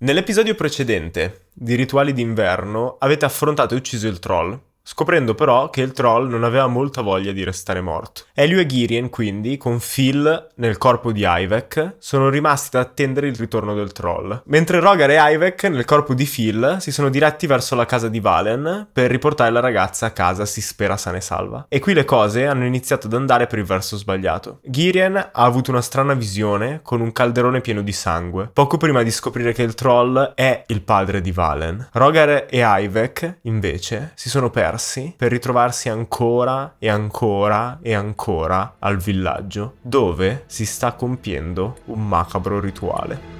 Nell'episodio precedente di Rituali d'inverno avete affrontato e ucciso il troll, scoprendo però che il troll non aveva molta voglia di restare morto. Elio e Girien, quindi, con Phil nel corpo di Ivek, sono rimasti ad attendere il ritorno del troll, mentre Rogar e Ivek nel corpo di Phil si sono diretti verso la casa di Valen per riportare la ragazza a casa, si spera sana e salva. E qui le cose hanno iniziato ad andare per il verso sbagliato. Girien ha avuto una strana visione con un calderone pieno di sangue, poco prima di scoprire che il troll è il padre di Valen. Rogar e Ivek, invece, si sono persi spostarsi per ritrovarsi ancora e ancora e ancora al villaggio dove si sta compiendo un macabro rituale.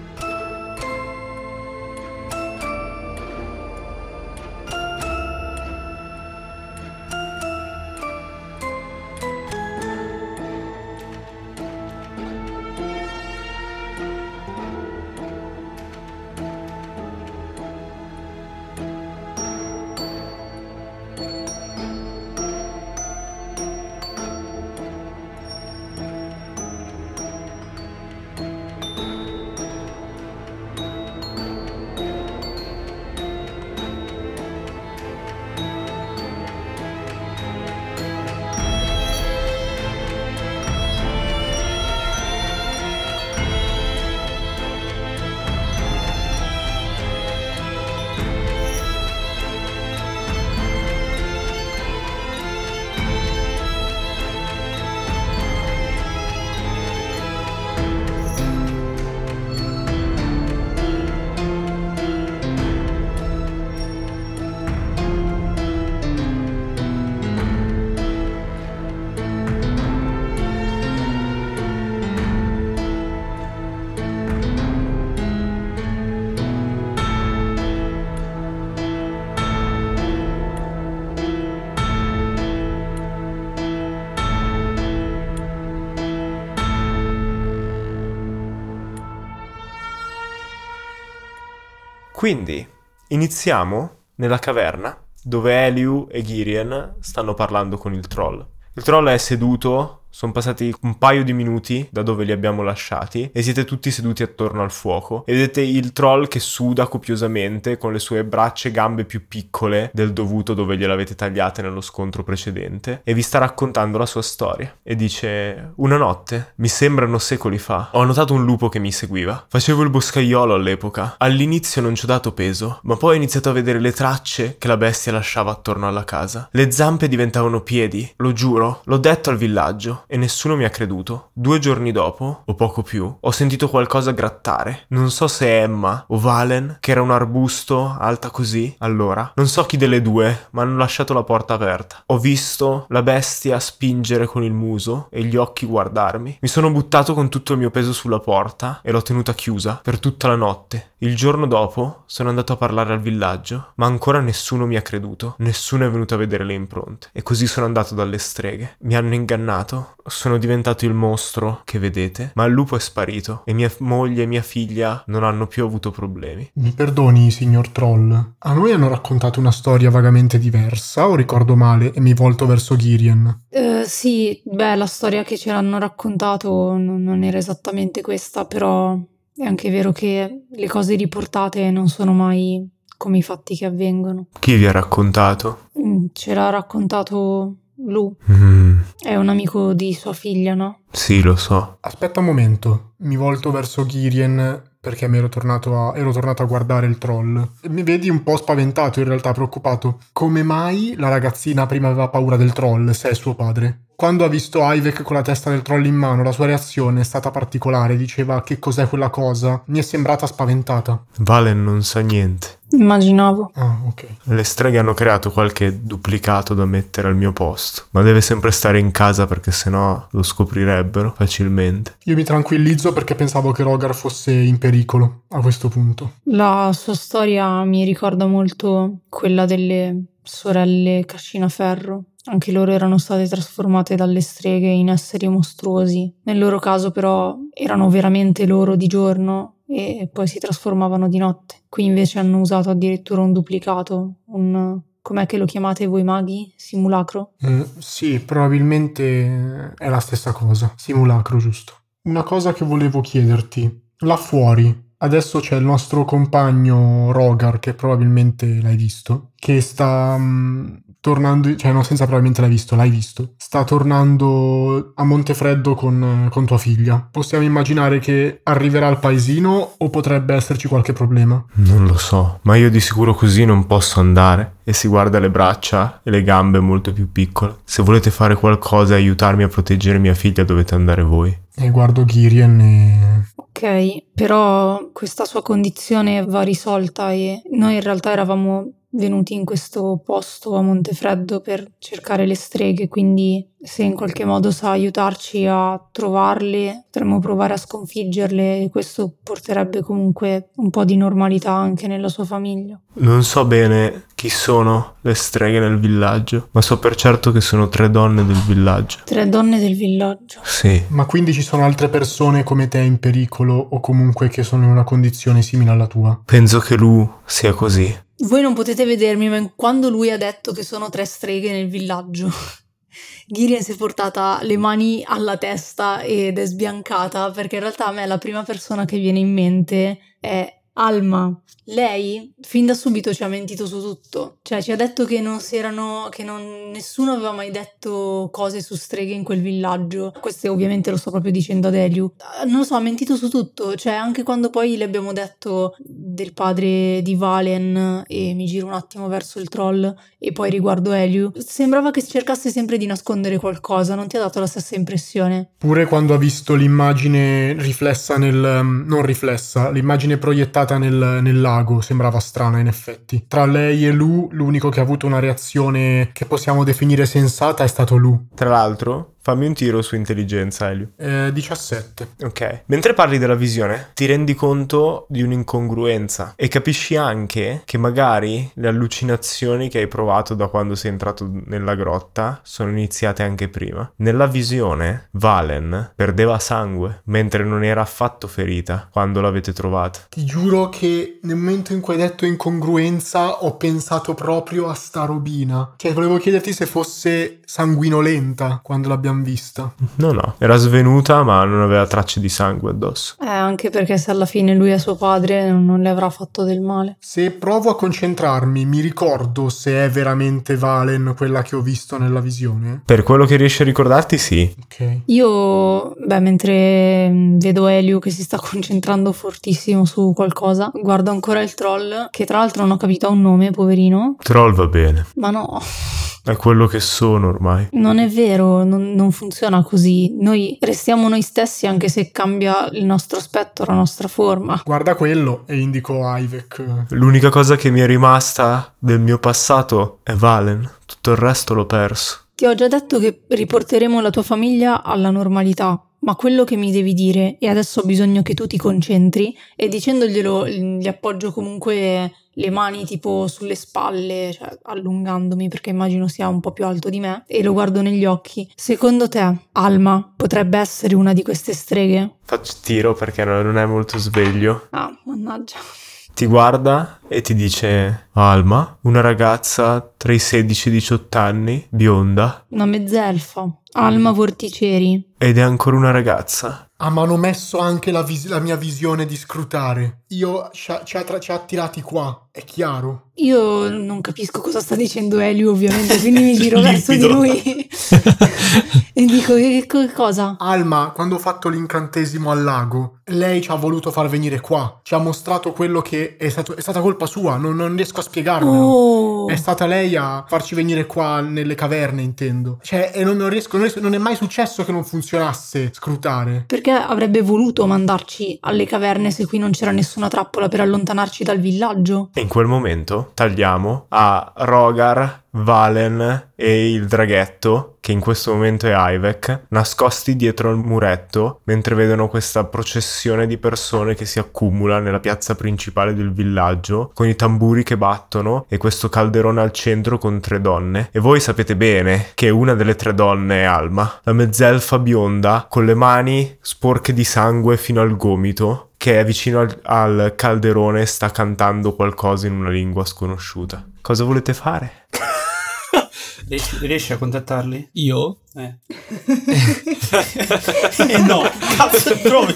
Quindi iniziamo nella caverna dove Eliu e Girien stanno parlando con il troll. Il troll è seduto sono passati un paio di minuti da dove li abbiamo lasciati e siete tutti seduti attorno al fuoco. E vedete il troll che suda copiosamente con le sue braccia e gambe più piccole del dovuto dove gliel'avete tagliate nello scontro precedente e vi sta raccontando la sua storia. E dice: Una notte, mi sembrano secoli fa, ho notato un lupo che mi seguiva. Facevo il boscaiolo all'epoca. All'inizio non ci ho dato peso, ma poi ho iniziato a vedere le tracce che la bestia lasciava attorno alla casa. Le zampe diventavano piedi, lo giuro, l'ho detto al villaggio e nessuno mi ha creduto. Due giorni dopo, o poco più, ho sentito qualcosa grattare. Non so se Emma o Valen, che era un arbusto alta così, allora. Non so chi delle due, ma hanno lasciato la porta aperta. Ho visto la bestia spingere con il muso e gli occhi guardarmi. Mi sono buttato con tutto il mio peso sulla porta e l'ho tenuta chiusa per tutta la notte. Il giorno dopo sono andato a parlare al villaggio, ma ancora nessuno mi ha creduto. Nessuno è venuto a vedere le impronte. E così sono andato dalle streghe. Mi hanno ingannato sono diventato il mostro che vedete, ma il lupo è sparito e mia moglie e mia figlia non hanno più avuto problemi. Mi perdoni, signor Troll. A noi hanno raccontato una storia vagamente diversa, o ricordo male e mi volto verso Girien? Uh, sì, beh, la storia che ce l'hanno raccontato non, non era esattamente questa, però è anche vero che le cose riportate non sono mai come i fatti che avvengono. Chi vi ha raccontato? Mm, ce l'ha raccontato Lu. Mm. È un amico di sua figlia, no? Sì, lo so. Aspetta un momento. Mi volto verso Girien perché mi ero tornato, a, ero tornato a guardare il troll. Mi vedi un po' spaventato, in realtà preoccupato. Come mai la ragazzina prima aveva paura del troll se è suo padre? Quando ha visto Ivek con la testa del troll in mano, la sua reazione è stata particolare, diceva che cos'è quella cosa. Mi è sembrata spaventata. Valen non sa niente. Immaginavo. Ah, ok. Le streghe hanno creato qualche duplicato da mettere al mio posto, ma deve sempre stare in casa perché sennò lo scoprirebbero facilmente. Io mi tranquillizzo perché pensavo che Rogar fosse in pericolo a questo punto. La sua storia mi ricorda molto quella delle sorelle Cascinaferro anche loro erano state trasformate dalle streghe in esseri mostruosi. Nel loro caso però erano veramente loro di giorno e poi si trasformavano di notte. Qui invece hanno usato addirittura un duplicato, un... com'è che lo chiamate voi maghi? Simulacro? Mm, sì, probabilmente è la stessa cosa. Simulacro, giusto. Una cosa che volevo chiederti. Là fuori, Adesso c'è il nostro compagno Rogar, che probabilmente l'hai visto, che sta mh, tornando, cioè no, senza probabilmente l'hai visto, l'hai visto. Sta tornando a Montefreddo con, con tua figlia. Possiamo immaginare che arriverà al paesino o potrebbe esserci qualche problema? Non lo so, ma io di sicuro così non posso andare. E si guarda le braccia e le gambe molto più piccole. Se volete fare qualcosa e aiutarmi a proteggere mia figlia dovete andare voi. E guardo Girien e... Ok, però questa sua condizione va risolta e noi in realtà eravamo venuti in questo posto a Montefreddo per cercare le streghe, quindi se in qualche modo sa aiutarci a trovarle, potremmo provare a sconfiggerle e questo porterebbe comunque un po' di normalità anche nella sua famiglia. Non so bene chi sono le streghe nel villaggio, ma so per certo che sono tre donne del villaggio. Tre donne del villaggio. Sì. Ma quindi ci sono altre persone come te in pericolo o comunque che sono in una condizione simile alla tua? Penso che Lu sia così. Voi non potete vedermi, ma quando lui ha detto che sono tre streghe nel villaggio, Girian si è portata le mani alla testa ed è sbiancata perché in realtà a me la prima persona che viene in mente è Alma. Lei fin da subito ci ha mentito su tutto, cioè ci ha detto che non si erano, che non, nessuno aveva mai detto cose su streghe in quel villaggio. Questo ovviamente lo sto proprio dicendo ad Eliu. Non lo so, ha mentito su tutto, cioè anche quando poi le abbiamo detto del padre di Valen e mi giro un attimo verso il troll e poi riguardo Eliu, sembrava che cercasse sempre di nascondere qualcosa, non ti ha dato la stessa impressione? Pure quando ha visto l'immagine riflessa nel... non riflessa, l'immagine proiettata nel, nel lago sembrava strana in effetti. Tra lei e Lu, l'unico che ha avuto una reazione che possiamo definire sensata è stato Lu. Tra l'altro, Fammi un tiro su intelligenza, Elio. Eh, 17. Ok. Mentre parli della visione, ti rendi conto di un'incongruenza e capisci anche che magari le allucinazioni che hai provato da quando sei entrato nella grotta sono iniziate anche prima. Nella visione, Valen perdeva sangue mentre non era affatto ferita quando l'avete trovata. Ti giuro che nel momento in cui hai detto incongruenza ho pensato proprio a sta robina. Cioè, volevo chiederti se fosse sanguinolenta quando l'abbiamo vista. No, no, era svenuta ma non aveva tracce di sangue addosso. Eh, anche perché se alla fine lui è suo padre non le avrà fatto del male. Se provo a concentrarmi, mi ricordo se è veramente Valen quella che ho visto nella visione? Per quello che riesci a ricordarti, sì. Ok. Io, beh, mentre mm, vedo Elio che si sta concentrando fortissimo su qualcosa, guardo ancora il troll, che tra l'altro non ho capito un nome, poverino. Troll va bene. Ma no, È quello che sono ormai. non è vero, non, non funziona così. Noi restiamo noi stessi anche se cambia il nostro aspetto, la nostra forma. Guarda quello e indico Ivek. L'unica cosa che mi è rimasta del mio passato è Valen. Tutto il resto l'ho perso. Ti ho già detto che riporteremo la tua famiglia alla normalità, ma quello che mi devi dire, e adesso ho bisogno che tu ti concentri, e dicendoglielo gli appoggio comunque le mani tipo sulle spalle, cioè allungandomi perché immagino sia un po' più alto di me, e lo guardo negli occhi. Secondo te, Alma potrebbe essere una di queste streghe? Faccio tiro perché non è molto sveglio. Ah, mannaggia. Ti guarda e ti dice: Alma, una ragazza tra i 16 e i 18 anni, bionda, Una mezzelfa. Alma Vorticeri. ed è ancora una ragazza. Ah, ma hanno messo anche la, vis- la mia visione di scrutare. Io ci ha, ci ha tra- ci ha attirati qua, è chiaro. Io non capisco cosa sta dicendo Elio, ovviamente, quindi mi giro verso di lui e dico che, che cosa? Alma, quando ho fatto l'incantesimo al lago, lei ci ha voluto far venire qua. Ci ha mostrato quello che è, stato- è stata colpa sua, non, non riesco a spiegarmelo. Oh, È stata lei a farci venire qua nelle caverne, intendo. Cioè, e non, non riesco, non, riesco- non è mai successo che non funzionasse scrutare. perché avrebbe voluto mandarci alle caverne se qui non c'era nessuna trappola per allontanarci dal villaggio? E in quel momento tagliamo a Rogar, Valen e il draghetto, che in questo momento è Ivek, nascosti dietro al muretto mentre vedono questa processione di persone che si accumula nella piazza principale del villaggio, con i tamburi che battono e questo calderone al centro con tre donne. E voi sapete bene che una delle tre donne è Alma, la mezzelfa bionda con le mani sporche di sangue fino al gomito, che è vicino al, al calderone e sta cantando qualcosa in una lingua sconosciuta. Cosa volete fare? Riesci, riesci a contattarli? Io? Eh. eh no, cazzo provi.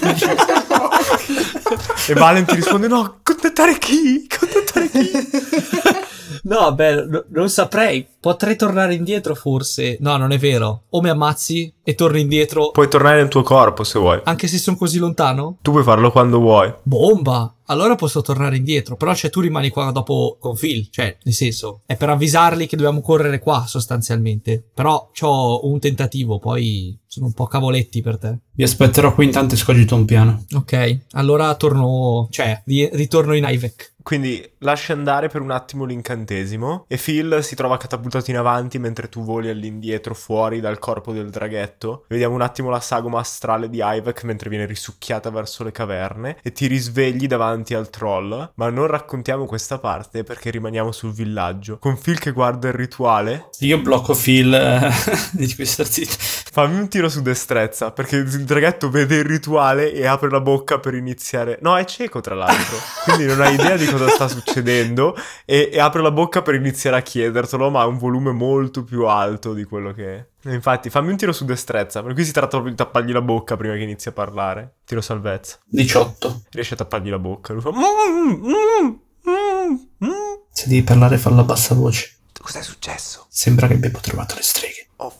e Valen ti risponde no, contattare chi? Contattare chi? No, beh, no- non saprei. Potrei tornare indietro forse. No, non è vero. O mi ammazzi e torno indietro Puoi tornare nel tuo corpo se vuoi. anche se sono così lontano? Tu puoi farlo quando vuoi. Bomba! Allora posso tornare indietro. Però cioè tu rimani qua dopo con Phil. Cioè, nel senso, è per avvisarli che dobbiamo correre qua sostanzialmente. Però c'ho un tentativo, poi sono un po' cavoletti per te. Vi aspetterò qui intanto e scogito un piano. Ok, allora torno, cioè, ri- ritorno in Ivec. Quindi lasci andare per un attimo l'incantesimo e Phil si trova catapultato in avanti mentre tu voli all'indietro fuori dal corpo del draghetto. Vediamo un attimo la sagoma astrale di Ivek mentre viene risucchiata verso le caverne e ti risvegli davanti al troll. Ma non raccontiamo questa parte perché rimaniamo sul villaggio. Con Phil che guarda il rituale, Io blocco Phil eh, di questa zitto. fammi un tiro su destrezza perché il draghetto vede il rituale e apre la bocca per iniziare. No, è cieco tra l'altro, quindi non ha idea di cosa sta succedendo e, e apre la bocca per iniziare a chiedertelo, ma ha un volume molto più alto di quello che è. Infatti, fammi un tiro su destrezza, per cui si tratta proprio di tappargli la bocca prima che inizi a parlare. Tiro salvezza. 18. Riesce a tappargli la bocca. Lui fa... "Mm, mm, mm, mm". Se devi parlare fallo a bassa voce. Cos'è successo? Sembra che abbiamo trovato le streghe. Oh,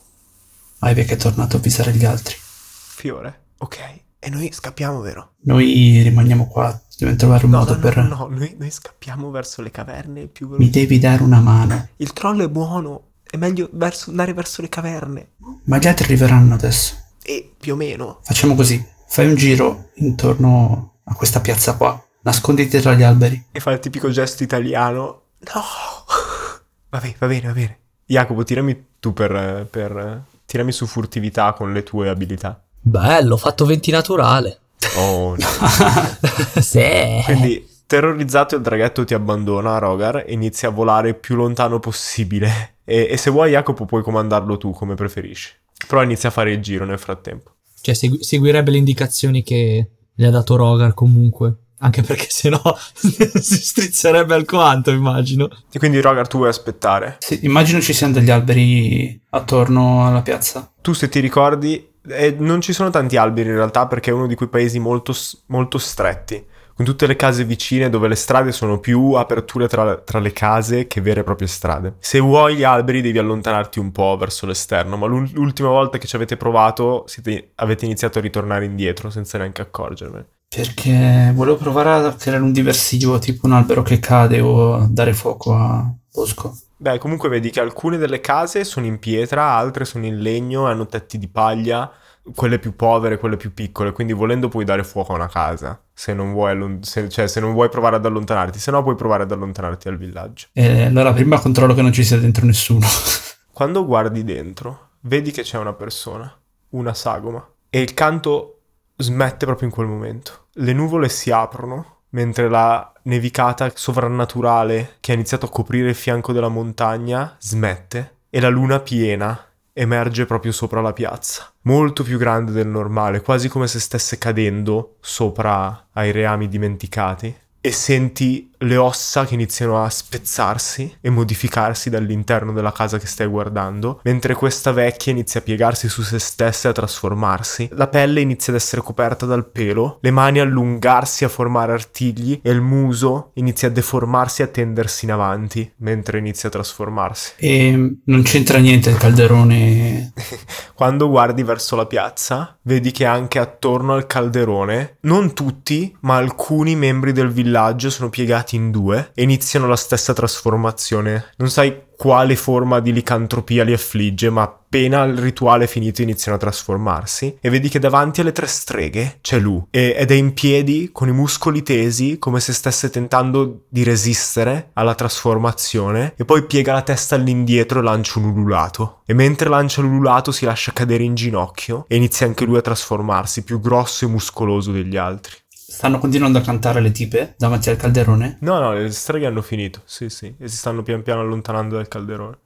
Ivek è tornato a avvisare gli altri. fiore. Ok. E noi scappiamo, vero? Noi rimaniamo qua, dobbiamo trovare un No, modo no, per... no, no, noi, noi scappiamo verso le caverne più Mi veloce. devi dare una mano. Il troll è buono. È meglio verso- andare verso le caverne. Ma gli altri arriveranno adesso. E più o meno. Facciamo così. Fai un giro intorno a questa piazza qua. Nasconditi tra gli alberi. E fa il tipico gesto italiano. No. Va bene, va bene, va bene. Jacopo, tirami tu per, per... Tirami su furtività con le tue abilità. Bello, ho fatto 20 naturale. Oh, no. sì. Quindi, terrorizzato, il draghetto ti abbandona, Rogar, e inizia a volare più lontano possibile. E, e se vuoi, Jacopo, puoi comandarlo tu come preferisci. Però inizia a fare il giro nel frattempo. Cioè, segui- seguirebbe le indicazioni che gli ha dato Rogar comunque. Anche perché sennò si strizzerebbe alquanto, immagino. E quindi, Rogar, tu vuoi aspettare. Sì, immagino ci siano degli alberi attorno alla piazza. Tu, se ti ricordi, eh, non ci sono tanti alberi in realtà perché è uno di quei paesi molto, molto stretti, con tutte le case vicine dove le strade sono più aperture tra, tra le case che vere e proprie strade. Se vuoi gli alberi devi allontanarti un po' verso l'esterno, ma l'ul- l'ultima volta che ci avete provato siete- avete iniziato a ritornare indietro senza neanche accorgervene. Perché volevo provare a creare un diversivo, tipo un albero che cade o dare fuoco a bosco. Beh, comunque vedi che alcune delle case sono in pietra, altre sono in legno, hanno tetti di paglia, quelle più povere, quelle più piccole, quindi volendo puoi dare fuoco a una casa, se non vuoi, allon- se, cioè, se non vuoi provare ad allontanarti, se no puoi provare ad allontanarti dal villaggio. E allora prima controllo che non ci sia dentro nessuno. Quando guardi dentro, vedi che c'è una persona, una sagoma, e il canto smette proprio in quel momento. Le nuvole si aprono, mentre la nevicata sovrannaturale che ha iniziato a coprire il fianco della montagna smette, e la luna piena emerge proprio sopra la piazza, molto più grande del normale, quasi come se stesse cadendo sopra ai reami dimenticati. E senti le ossa che iniziano a spezzarsi e modificarsi dall'interno della casa che stai guardando, mentre questa vecchia inizia a piegarsi su se stessa e a trasformarsi. La pelle inizia ad essere coperta dal pelo, le mani allungarsi a formare artigli e il muso inizia a deformarsi e a tendersi in avanti mentre inizia a trasformarsi. E non c'entra niente il calderone. Quando guardi verso la piazza, vedi che anche attorno al calderone, non tutti, ma alcuni membri del villaggio sono piegati in due e iniziano la stessa trasformazione. Non sai quale forma di licantropia li affligge, ma appena il rituale è finito iniziano a trasformarsi e vedi che davanti alle tre streghe c'è Lu e- ed è in piedi con i muscoli tesi come se stesse tentando di resistere alla trasformazione e poi piega la testa all'indietro e lancia un ululato e mentre lancia l'ululato si lascia cadere in ginocchio e inizia anche lui a trasformarsi più grosso e muscoloso degli altri. Stanno continuando a cantare le tipe davanti al calderone. No, no, le streghe hanno finito, sì sì, e si stanno pian piano allontanando dal calderone.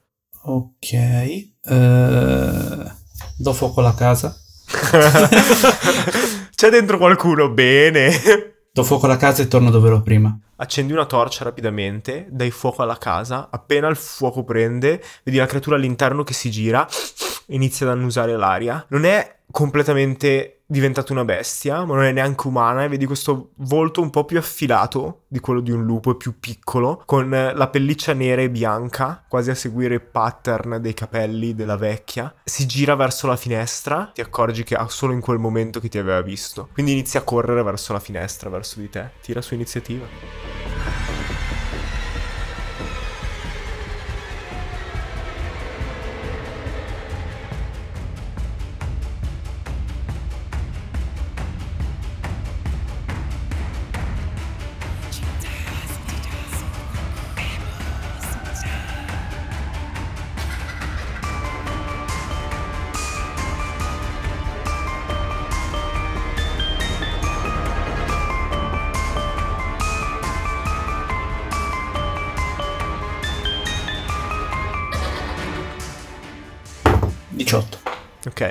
Ok. Eh, do fuoco alla casa. C'è dentro qualcuno, bene. Do fuoco alla casa e torno dove ero prima. Accendi una torcia rapidamente, dai fuoco alla casa, appena il fuoco prende, vedi la creatura all'interno che si gira, inizia ad annusare l'aria. Non è completamente diventata una bestia, ma non è neanche umana e vedi questo volto un po' più affilato di quello di un lupo e più piccolo, con la pelliccia nera e bianca, quasi a seguire il pattern dei capelli della vecchia. Si gira verso la finestra, ti accorgi che ha solo in quel momento che ti aveva visto. Quindi inizia a correre verso la finestra, verso di te. Tira su iniziativa.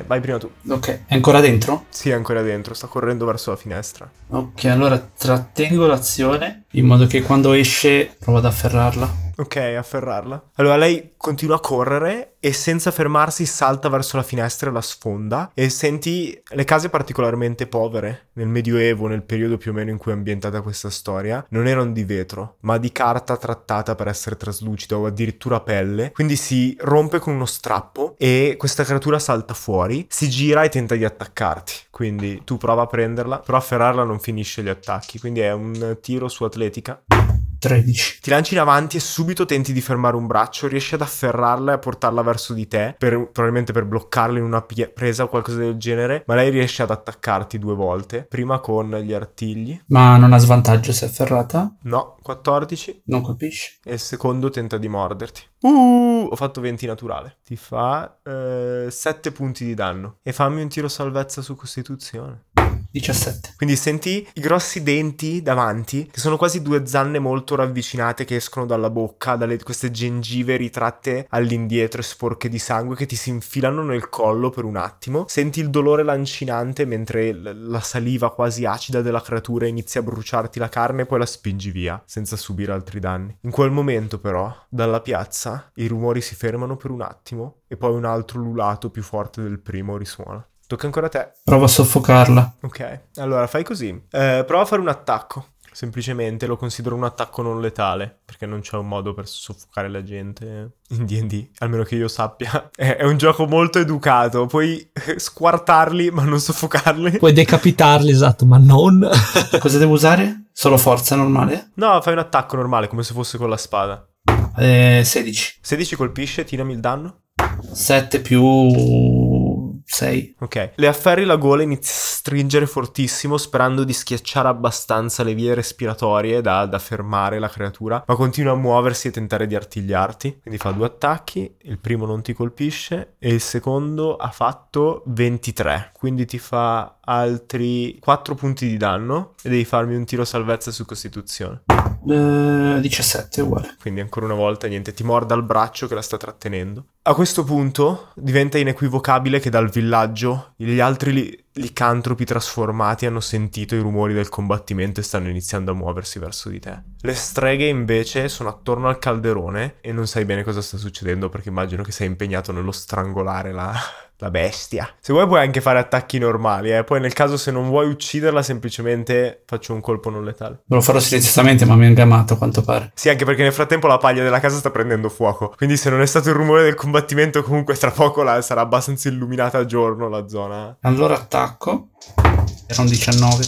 Vai prima tu. Ok, è ancora dentro? Sì, è ancora dentro, sta correndo verso la finestra. Ok, allora trattengo l'azione in modo che quando esce provo ad afferrarla. Ok, afferrarla. Allora lei continua a correre e senza fermarsi salta verso la finestra e la sfonda e senti le case particolarmente povere nel Medioevo, nel periodo più o meno in cui è ambientata questa storia, non erano di vetro, ma di carta trattata per essere traslucida o addirittura pelle. Quindi si rompe con uno strappo e questa creatura salta fuori, si gira e tenta di attaccarti. Quindi tu prova a prenderla, però afferrarla non finisce gli attacchi, quindi è un tiro su atletica. 13. Ti lanci in avanti e subito tenti di fermare un braccio, riesci ad afferrarla e a portarla verso di te, per, probabilmente per bloccarla in una presa o qualcosa del genere, ma lei riesce ad attaccarti due volte, prima con gli artigli. Ma non ha svantaggio se è afferrata? No, 14. Non colpisce. E il secondo tenta di morderti. Uh, ho fatto 20 naturale. Ti fa 7 punti di danno. E fammi un tiro salvezza su Costituzione. 17. Quindi senti i grossi denti davanti, che sono quasi due zanne molto ravvicinate che escono dalla bocca, dalle queste gengive ritratte all'indietro e sporche di sangue che ti si infilano nel collo per un attimo. Senti il dolore lancinante mentre la saliva quasi acida della creatura inizia a bruciarti la carne e poi la spingi via, senza subire altri danni. In quel momento però, dalla piazza, i rumori si fermano per un attimo e poi un altro lulato più forte del primo risuona. Tocca ancora a te. Prova a soffocarla. Ok, allora fai così. Eh, prova a fare un attacco. Semplicemente lo considero un attacco non letale, perché non c'è un modo per soffocare la gente in DD, almeno che io sappia. È, è un gioco molto educato, puoi squartarli ma non soffocarli. Puoi decapitarli, esatto, ma non... Cosa devo usare? Solo forza normale? No, fai un attacco normale, come se fosse con la spada. Eh, 16. 16 colpisce, tirami il danno. 7 più 6. Ok. Le afferri la gola, inizi a stringere fortissimo, sperando di schiacciare abbastanza le vie respiratorie da, da, fermare la creatura, ma continua a muoversi e tentare di artigliarti. Quindi fa due attacchi, il primo non ti colpisce e il secondo ha fatto 23, quindi ti fa altri 4 punti di danno e devi farmi un tiro salvezza su costituzione. Uh, 17 uguale. Quindi ancora una volta niente, ti morda il braccio che la sta trattenendo. A questo punto diventa inequivocabile che dal villaggio gli altri li- licantropi trasformati hanno sentito i rumori del combattimento e stanno iniziando a muoversi verso di te. Le streghe invece sono attorno al calderone e non sai bene cosa sta succedendo perché immagino che sei impegnato nello strangolare la, la bestia. Se vuoi puoi anche fare attacchi normali, eh. Poi nel caso se non vuoi ucciderla semplicemente faccio un colpo non letale. Lo farò silenziosamente ma mi ha ingamato a quanto pare. Sì, anche perché nel frattempo la paglia della casa sta prendendo fuoco. Quindi se non è stato il rumore del combattimento comunque tra poco la, sarà abbastanza illuminata a giorno la zona. Allora attacco. Era un 19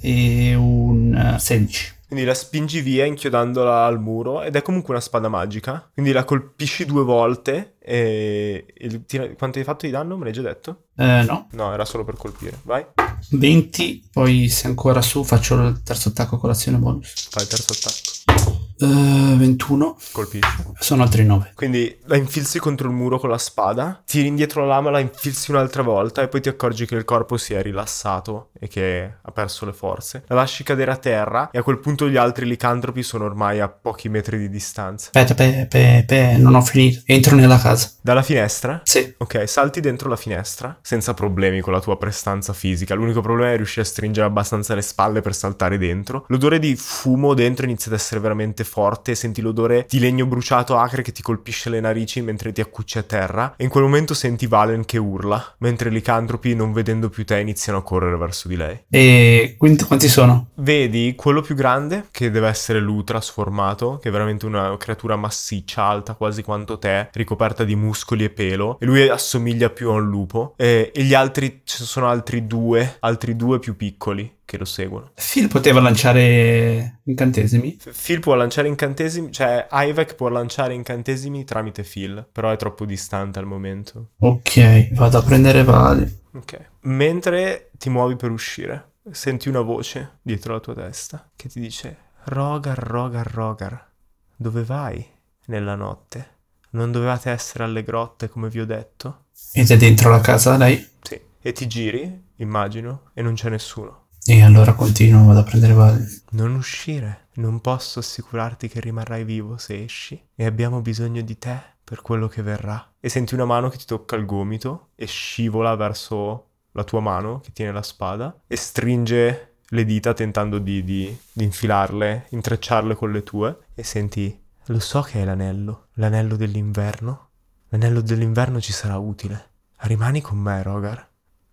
e un 16. Quindi la spingi via inchiodandola al muro ed è comunque una spada magica. Quindi la colpisci due volte e... Il... Quanto hai fatto di danno? Me l'hai già detto? Eh, no. No, era solo per colpire. Vai. 20, poi se ancora su faccio il terzo attacco con l'azione bonus. Fai il terzo attacco. Uh, 21. Colpisce. Sono altri 9. Quindi la infilzi contro il muro con la spada, tiri indietro la lama, la infilzi un'altra volta e poi ti accorgi che il corpo si è rilassato e che ha perso le forze. La lasci cadere a terra e a quel punto gli altri licantropi sono ormai a pochi metri di distanza. Aspetta, pe, pe, pe, non ho finito. Entro nella casa. Dalla finestra? Sì. Ok, salti dentro la finestra senza problemi con la tua prestanza fisica. L'unico problema è riuscire a stringere abbastanza le spalle per saltare dentro. L'odore di fumo dentro inizia ad essere veramente forte, senti l'odore di legno bruciato acre che ti colpisce le narici mentre ti accucci a terra e in quel momento senti Valen che urla, mentre i licantropi non vedendo più te iniziano a correre verso di lei. E quindi quanti sono? Vedi quello più grande, che deve essere l'Utra sformato, che è veramente una creatura massiccia, alta quasi quanto te, ricoperta di muscoli e pelo, e lui assomiglia più a un lupo, e, e gli altri, ci sono altri due, altri due più piccoli che lo seguono. Phil poteva lanciare incantesimi? Phil può lanciare incantesimi, cioè Ivek può lanciare incantesimi tramite Phil, però è troppo distante al momento. Ok, vado a prendere Vali. Ok. Mentre ti muovi per uscire, senti una voce dietro la tua testa che ti dice Rogar, Rogar, Rogar, dove vai nella notte? Non dovevate essere alle grotte come vi ho detto? Ed è dentro la casa lei? Sì. E ti giri, immagino, e non c'è nessuno. E allora continuo, vado a prendere Vali. Non uscire. Non posso assicurarti che rimarrai vivo se esci. E abbiamo bisogno di te per quello che verrà. E senti una mano che ti tocca il gomito e scivola verso la tua mano che tiene la spada e stringe le dita tentando di, di, di infilarle, intrecciarle con le tue. E senti, lo so che è l'anello, l'anello dell'inverno. L'anello dell'inverno ci sarà utile. Rimani con me, Rogar.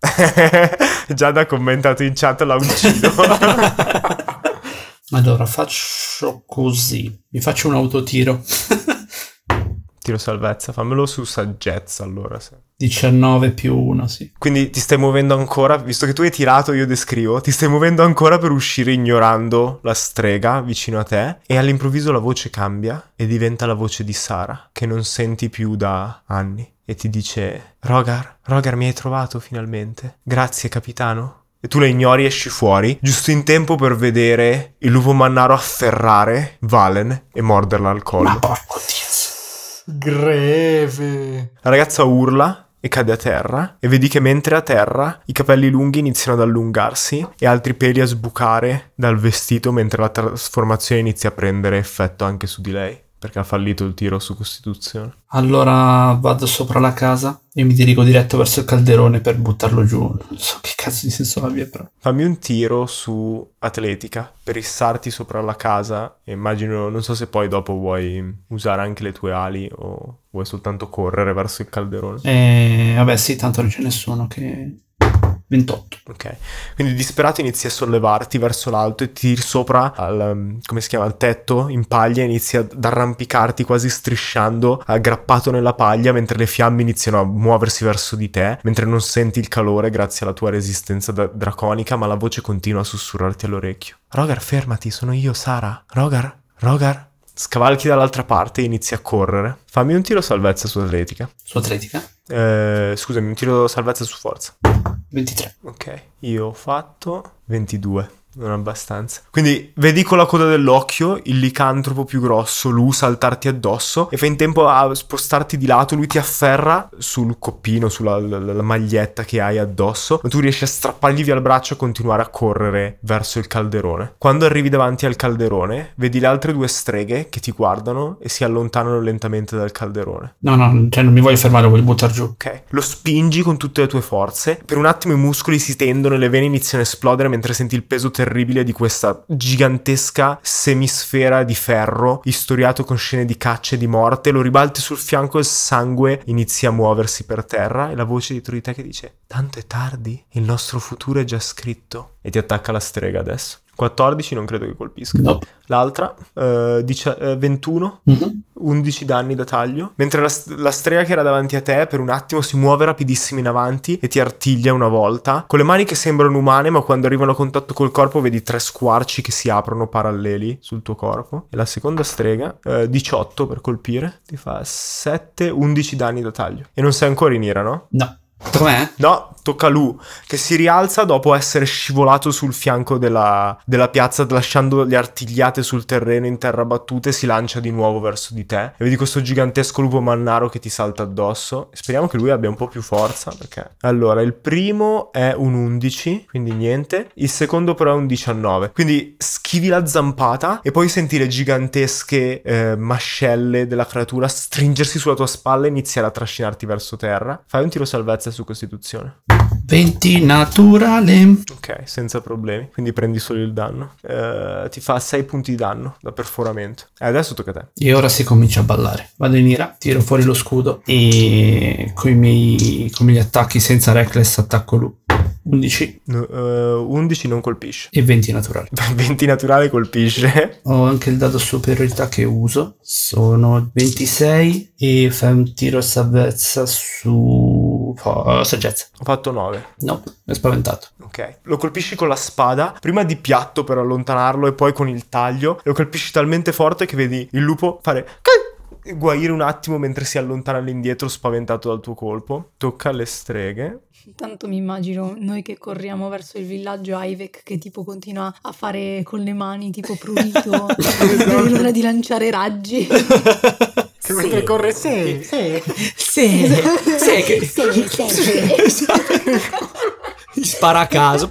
Giada ha commentato in chat la uccido. allora faccio così. Mi faccio un autotiro. Tiro salvezza, fammelo su saggezza allora. Se. 19 più 1, sì. Quindi ti stai muovendo ancora, visto che tu hai tirato, io descrivo, ti stai muovendo ancora per uscire ignorando la strega vicino a te e all'improvviso la voce cambia e diventa la voce di Sara, che non senti più da anni. E ti dice, Rogar, Rogar mi hai trovato finalmente. Grazie capitano. E tu la ignori e esci fuori, giusto in tempo per vedere il lupo mannaro afferrare Valen e morderla al collo. Ma porco dio. Greve. La ragazza urla e cade a terra e vedi che mentre è a terra i capelli lunghi iniziano ad allungarsi e altri peli a sbucare dal vestito mentre la trasformazione inizia a prendere effetto anche su di lei perché ha fallito il tiro su Costituzione. Allora vado sopra la casa e mi dirigo diretto verso il calderone per buttarlo giù. Non so che cazzo di senso abbia però. Fammi un tiro su atletica per issarti sopra la casa e immagino, non so se poi dopo vuoi usare anche le tue ali o vuoi soltanto correre verso il calderone. E vabbè sì, tanto non c'è nessuno che... 28. Ok, quindi disperato inizi a sollevarti verso l'alto e tiri sopra al, come si chiama, al tetto in paglia e inizi ad arrampicarti quasi strisciando, aggrappato nella paglia mentre le fiamme iniziano a muoversi verso di te, mentre non senti il calore grazie alla tua resistenza da- draconica, ma la voce continua a sussurrarti all'orecchio. Rogar, fermati, sono io, Sara. Rogar, Rogar. Scavalchi dall'altra parte e inizi a correre. Fammi un tiro salvezza su atletica. Su atletica? Eh, scusami, un tiro salvezza su forza. 23. Ok, io ho fatto 22, non abbastanza. Quindi vedi con la coda dell'occhio il licantropo più grosso, Lu, saltarti addosso e fai in tempo a spostarti di lato, lui ti afferra sul coppino, sulla la, la maglietta che hai addosso, ma tu riesci a strappargli via il braccio e continuare a correre verso il calderone. Quando arrivi davanti al calderone, vedi le altre due streghe che ti guardano e si allontanano lentamente dal calderone. No, no, cioè non mi voglio fermare, lo voglio buttare giù. Ok, lo spingi con tutte le tue forze. Per un attimo i muscoli si tendono e le vene iniziano a esplodere mentre senti il peso terribile di questa gigantesca semisfera di ferro istoriato con scene di caccia e di morte. Lo ribalti sul fianco e il sangue inizia a muoversi per terra e la voce dietro di te che dice Tanto è tardi, il nostro futuro è già scritto. E ti attacca la strega adesso. 14 non credo che colpisca. No. L'altra, eh, eh, 21, Mhm. 11 danni da taglio. Mentre la, la strega che era davanti a te per un attimo si muove rapidissimo in avanti e ti artiglia una volta. Con le mani che sembrano umane, ma quando arrivano a contatto col corpo vedi tre squarci che si aprono paralleli sul tuo corpo. E la seconda strega, eh, 18 per colpire, ti fa 7, 11 danni da taglio. E non sei ancora in ira, no? No. Com'è? No, tocca a Lu, che si rialza dopo essere scivolato sul fianco della, della piazza, lasciando le artigliate sul terreno in terra battute, si lancia di nuovo verso di te. E vedi questo gigantesco lupo mannaro che ti salta addosso. Speriamo che lui abbia un po' più forza, perché... Allora, il primo è un 11, quindi niente. Il secondo però è un 19. Quindi schivi la zampata e poi senti le gigantesche eh, mascelle della creatura stringersi sulla tua spalla e iniziare a trascinarti verso terra. Fai un tiro salvezza su Costituzione. 20 naturale. Ok, senza problemi. Quindi prendi solo il danno. Eh, ti fa 6 punti di danno da perforamento. E adesso tocca a te. E ora si comincia a ballare. Vado in ira, tiro fuori lo scudo e con i miei, con i miei attacchi senza reckless attacco lui. 11 No, eh, 11 non colpisce. e 20 naturali. 20 naturale colpisce. Ho anche il dado superiorità che uso. Sono 26 e fai un tiro a salvezza su oh, saggezza. Ho fatto 9. No, è spaventato. Ok. Lo colpisci con la spada, prima di piatto per allontanarlo e poi con il taglio. Lo colpisci talmente forte che vedi il lupo fare... guaire un attimo mentre si allontana all'indietro spaventato dal tuo colpo. Tocca alle streghe. Intanto mi immagino noi che corriamo verso il villaggio Ivek che tipo continua a fare con le mani tipo prurito, non vede l'ora di lanciare raggi. Che mentre corre, sì, sì. Sì, sì, che spara a caso.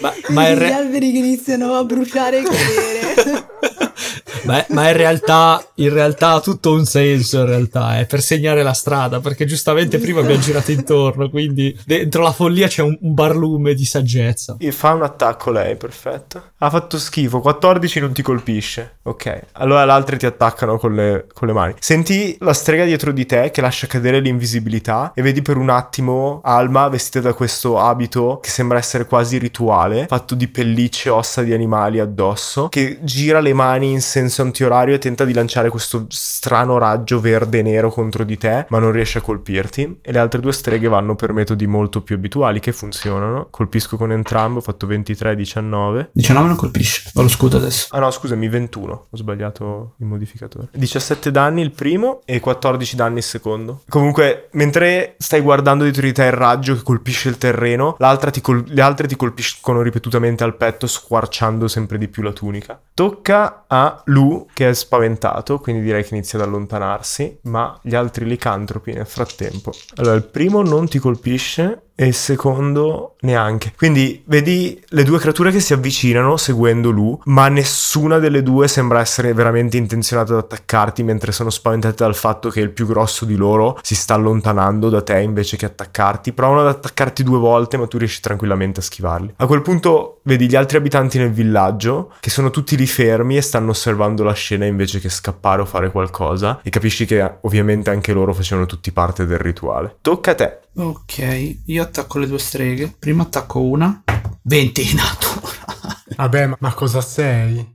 ma, ma Gli re- alberi che iniziano a bruciare e cadere. ma- ma in realtà, in realtà ha tutto un senso, in realtà, è per segnare la strada, perché giustamente prima abbiamo girato intorno, quindi dentro la follia c'è un, barlume di saggezza. E fa un attacco lei, perfetto. Ha fatto schifo, 14 non ti colpisce. Ok, allora le altre ti attaccano con le, con le mani. Senti la strega dietro di te che lascia cadere l'invisibilità e vedi per un attimo Alma vestita da questo abito che sembra essere quasi rituale, fatto di pellicce ossa di animali addosso, che gira le mani in senso antiorario e tenta di lanciare questo strano raggio verde e nero contro di te, ma non riesce a colpirti. E le altre due streghe vanno per metodi molto più abituali che funzionano. Colpisco con entrambe, ho fatto 23 e 19. 19 non colpisce. Ho lo scudo adesso. Ah no, scusami, 21. Ho sbagliato il modificatore. 17 danni il primo e 14 danni il secondo. Comunque, mentre stai guardando dietro di te il raggio che colpisce il terreno, l'altra ti col- le altre ti colpiscono ripetutamente al petto, squarciando sempre di più la tunica. Tocca a Che è spaventato, quindi direi che inizia ad allontanarsi, ma gli altri licantropi nel frattempo. Allora, il primo non ti colpisce e il secondo neanche. Quindi vedi le due creature che si avvicinano seguendo Lu, ma nessuna delle due sembra essere veramente intenzionata ad attaccarti, mentre sono spaventate dal fatto che il più grosso di loro si sta allontanando da te invece che attaccarti. Provano ad attaccarti due volte, ma tu riesci tranquillamente a schivarli. A quel punto vedi gli altri abitanti nel villaggio che sono tutti lì fermi e stanno osservando la scena invece che scappare o fare qualcosa e capisci che ovviamente anche loro facevano tutti parte del rituale. Tocca a te. Ok, io attacco le due streghe. Prima attacco una. 20 in natura. Vabbè, ma, ma cosa sei?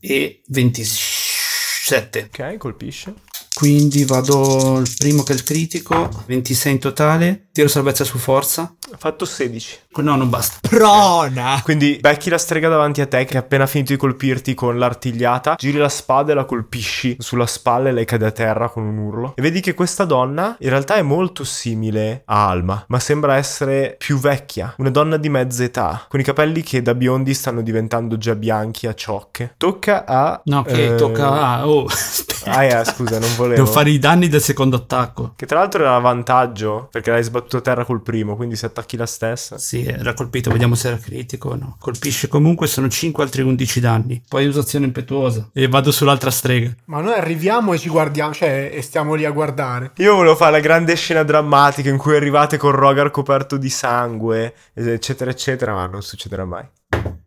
e 27. Ok, colpisce. Quindi vado il primo che è il critico. 26 in totale. Tiro salvezza su forza. Ha fatto 16. No, non basta. Prona! Quindi becchi la strega davanti a te che ha appena finito di colpirti con l'artigliata, giri la spada e la colpisci sulla spalla e lei cade a terra con un urlo. E vedi che questa donna in realtà è molto simile a Alma, ma sembra essere più vecchia, una donna di mezza età, con i capelli che da biondi stanno diventando già bianchi a ciocche. Tocca a... No, che eh, tocca. Ah, oh. aspetta. Ah, eh, scusa, non volevo. Devo fare i danni del secondo attacco. Che tra l'altro era vantaggio, perché l'hai sbattuto a terra col primo, quindi se attacchi la stessa... Sì, era colpito, vediamo se era critico o no. Colpisce comunque, sono 5 altri 11 danni. Poi uso azione impetuosa. E vado sull'altra strega. Ma noi arriviamo e ci guardiamo, cioè, e stiamo lì a guardare. Io volevo fare la grande scena drammatica in cui arrivate con Rogar coperto di sangue, eccetera, eccetera, ma non succederà mai.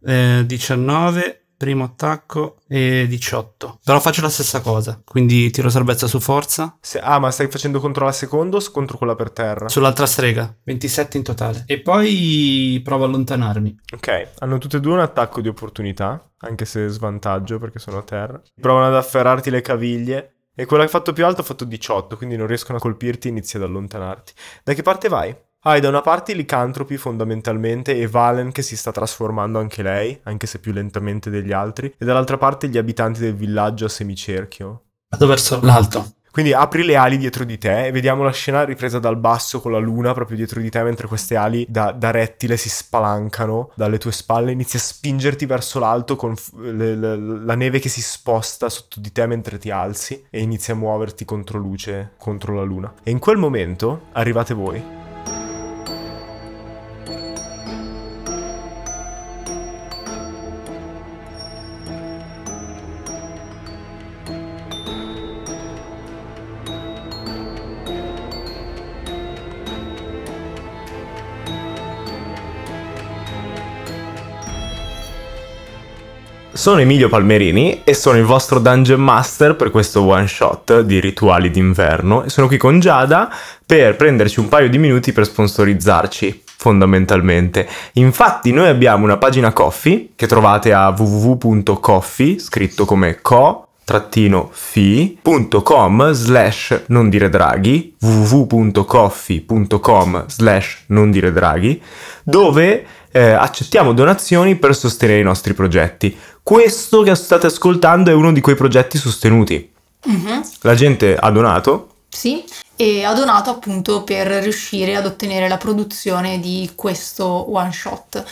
Eh, 19, primo attacco e 18. Però faccio la stessa cosa. Quindi tiro salvezza su forza. Se- ah, ma stai facendo contro la seconda o contro quella per terra? Sull'altra strega. 27 in totale. E poi provo a allontanarmi. Ok, hanno tutte e due un attacco di opportunità, anche se svantaggio perché sono a terra. Provano ad afferrarti le caviglie. E quella che ha fatto più alto ha fatto 18, quindi non riescono a colpirti inizi ad allontanarti. Da che parte vai? Hai da una parte i licantropi fondamentalmente e Valen che si sta trasformando anche lei, anche se più lentamente degli altri, e dall'altra parte gli abitanti del villaggio a semicerchio. Vado verso l'alto. Quindi apri le ali dietro di te e vediamo la scena ripresa dal basso con la luna proprio dietro di te mentre queste ali da, da rettile si spalancano dalle tue spalle. Inizi a spingerti verso l'alto con f- le- le- la neve che si sposta sotto di te mentre ti alzi e inizi a muoverti contro luce, contro la luna. E in quel momento arrivate voi. Sono Emilio Palmerini e sono il vostro Dungeon Master per questo one shot di rituali d'inverno sono qui con Giada per prenderci un paio di minuti per sponsorizzarci fondamentalmente. Infatti noi abbiamo una pagina Coffee che trovate a www.coffee scritto come co fi.com slash non dire draghi www.coffee.com slash non dire draghi dove eh, accettiamo donazioni per sostenere i nostri progetti questo che state ascoltando è uno di quei progetti sostenuti Mhm. la gente ha donato Sì, e ha donato appunto per riuscire ad ottenere la produzione di questo one shot.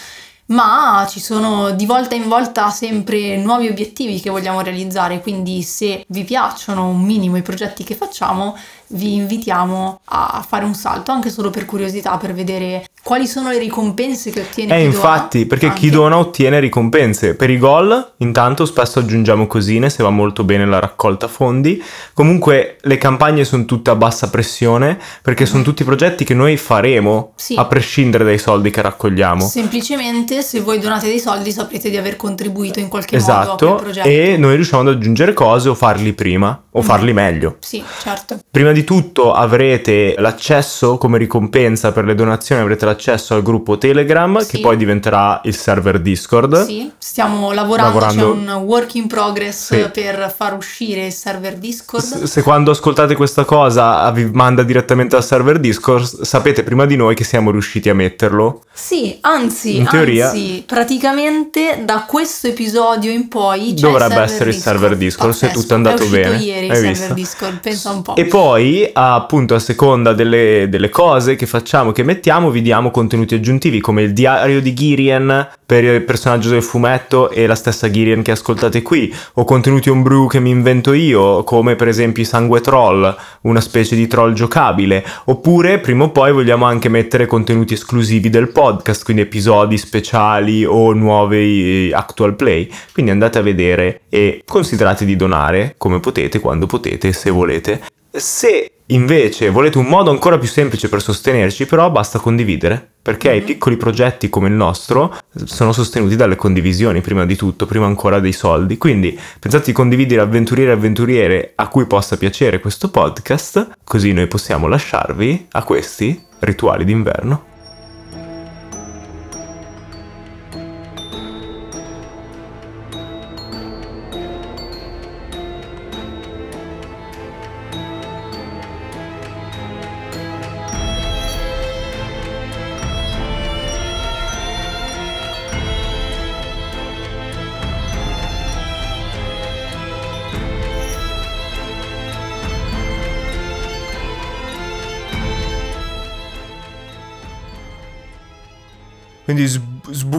Ma ci sono di volta in volta sempre nuovi obiettivi che vogliamo realizzare, quindi se vi piacciono un minimo i progetti che facciamo, vi invitiamo a fare un salto, anche solo per curiosità, per vedere quali sono le ricompense che ottiene Eh chi infatti, perché chi Anche- dona ottiene ricompense. Per i gol, intanto spesso aggiungiamo cosine se va molto bene la raccolta fondi. Comunque le campagne sono tutte a bassa pressione perché sono tutti progetti che noi faremo. Sì. a prescindere dai soldi che raccogliamo. Semplicemente se voi donate dei soldi saprete di aver contribuito in qualche modo a quel Esatto, progetto. e noi riusciamo ad aggiungere cose o farli prima o Mhm. farli meglio. Sì, certo. Prima di tutto avrete l'accesso come ricompensa per le donazioni, avrete l'accesso al gruppo Telegram Sì. che poi diventerà il server Discord. Sì, stiamo lavorando, Lavorando- c'è un work in progress Sì. per far uscire il server Discord. S- Se quando ascoltate questa cosa vi manda direttamente al server Discord, sapete prima di noi che siamo riusciti a metterlo. Sì, anzi, In teoria- anzi, praticamente da questo episodio in poi Dovrebbe il essere il server Discord, se Pazzesco, tutto è andato è bene. ieri il Hai server visto? Discord, pensa un po'. E poi, appunto, a seconda delle, delle cose che facciamo, che mettiamo, vi diamo contenuti aggiuntivi come il diario di Girian per il personaggio del fumetto e la stessa Girian che ascoltate qui, o contenuti homebrew che mi invento io, come per esempio i Sangue Troll, una specie di troll giocabile, oppure prima o poi vogliamo anche mettere contenuti esclusivi del podcast, quindi episodi speciali o nuovi eh, actual play. Quindi andate a vedere e considerate di donare come potete, quando potete, se volete. Se invece volete un modo ancora più semplice per sostenerci, però basta condividere, perché i Mhm. piccoli progetti come il nostro sono sostenuti dalle condivisioni prima di tutto, prima ancora dei soldi. Quindi pensate di condividere avventuriere e avventuriere a cui possa piacere questo podcast, così noi possiamo lasciarvi a questi rituali d'inverno.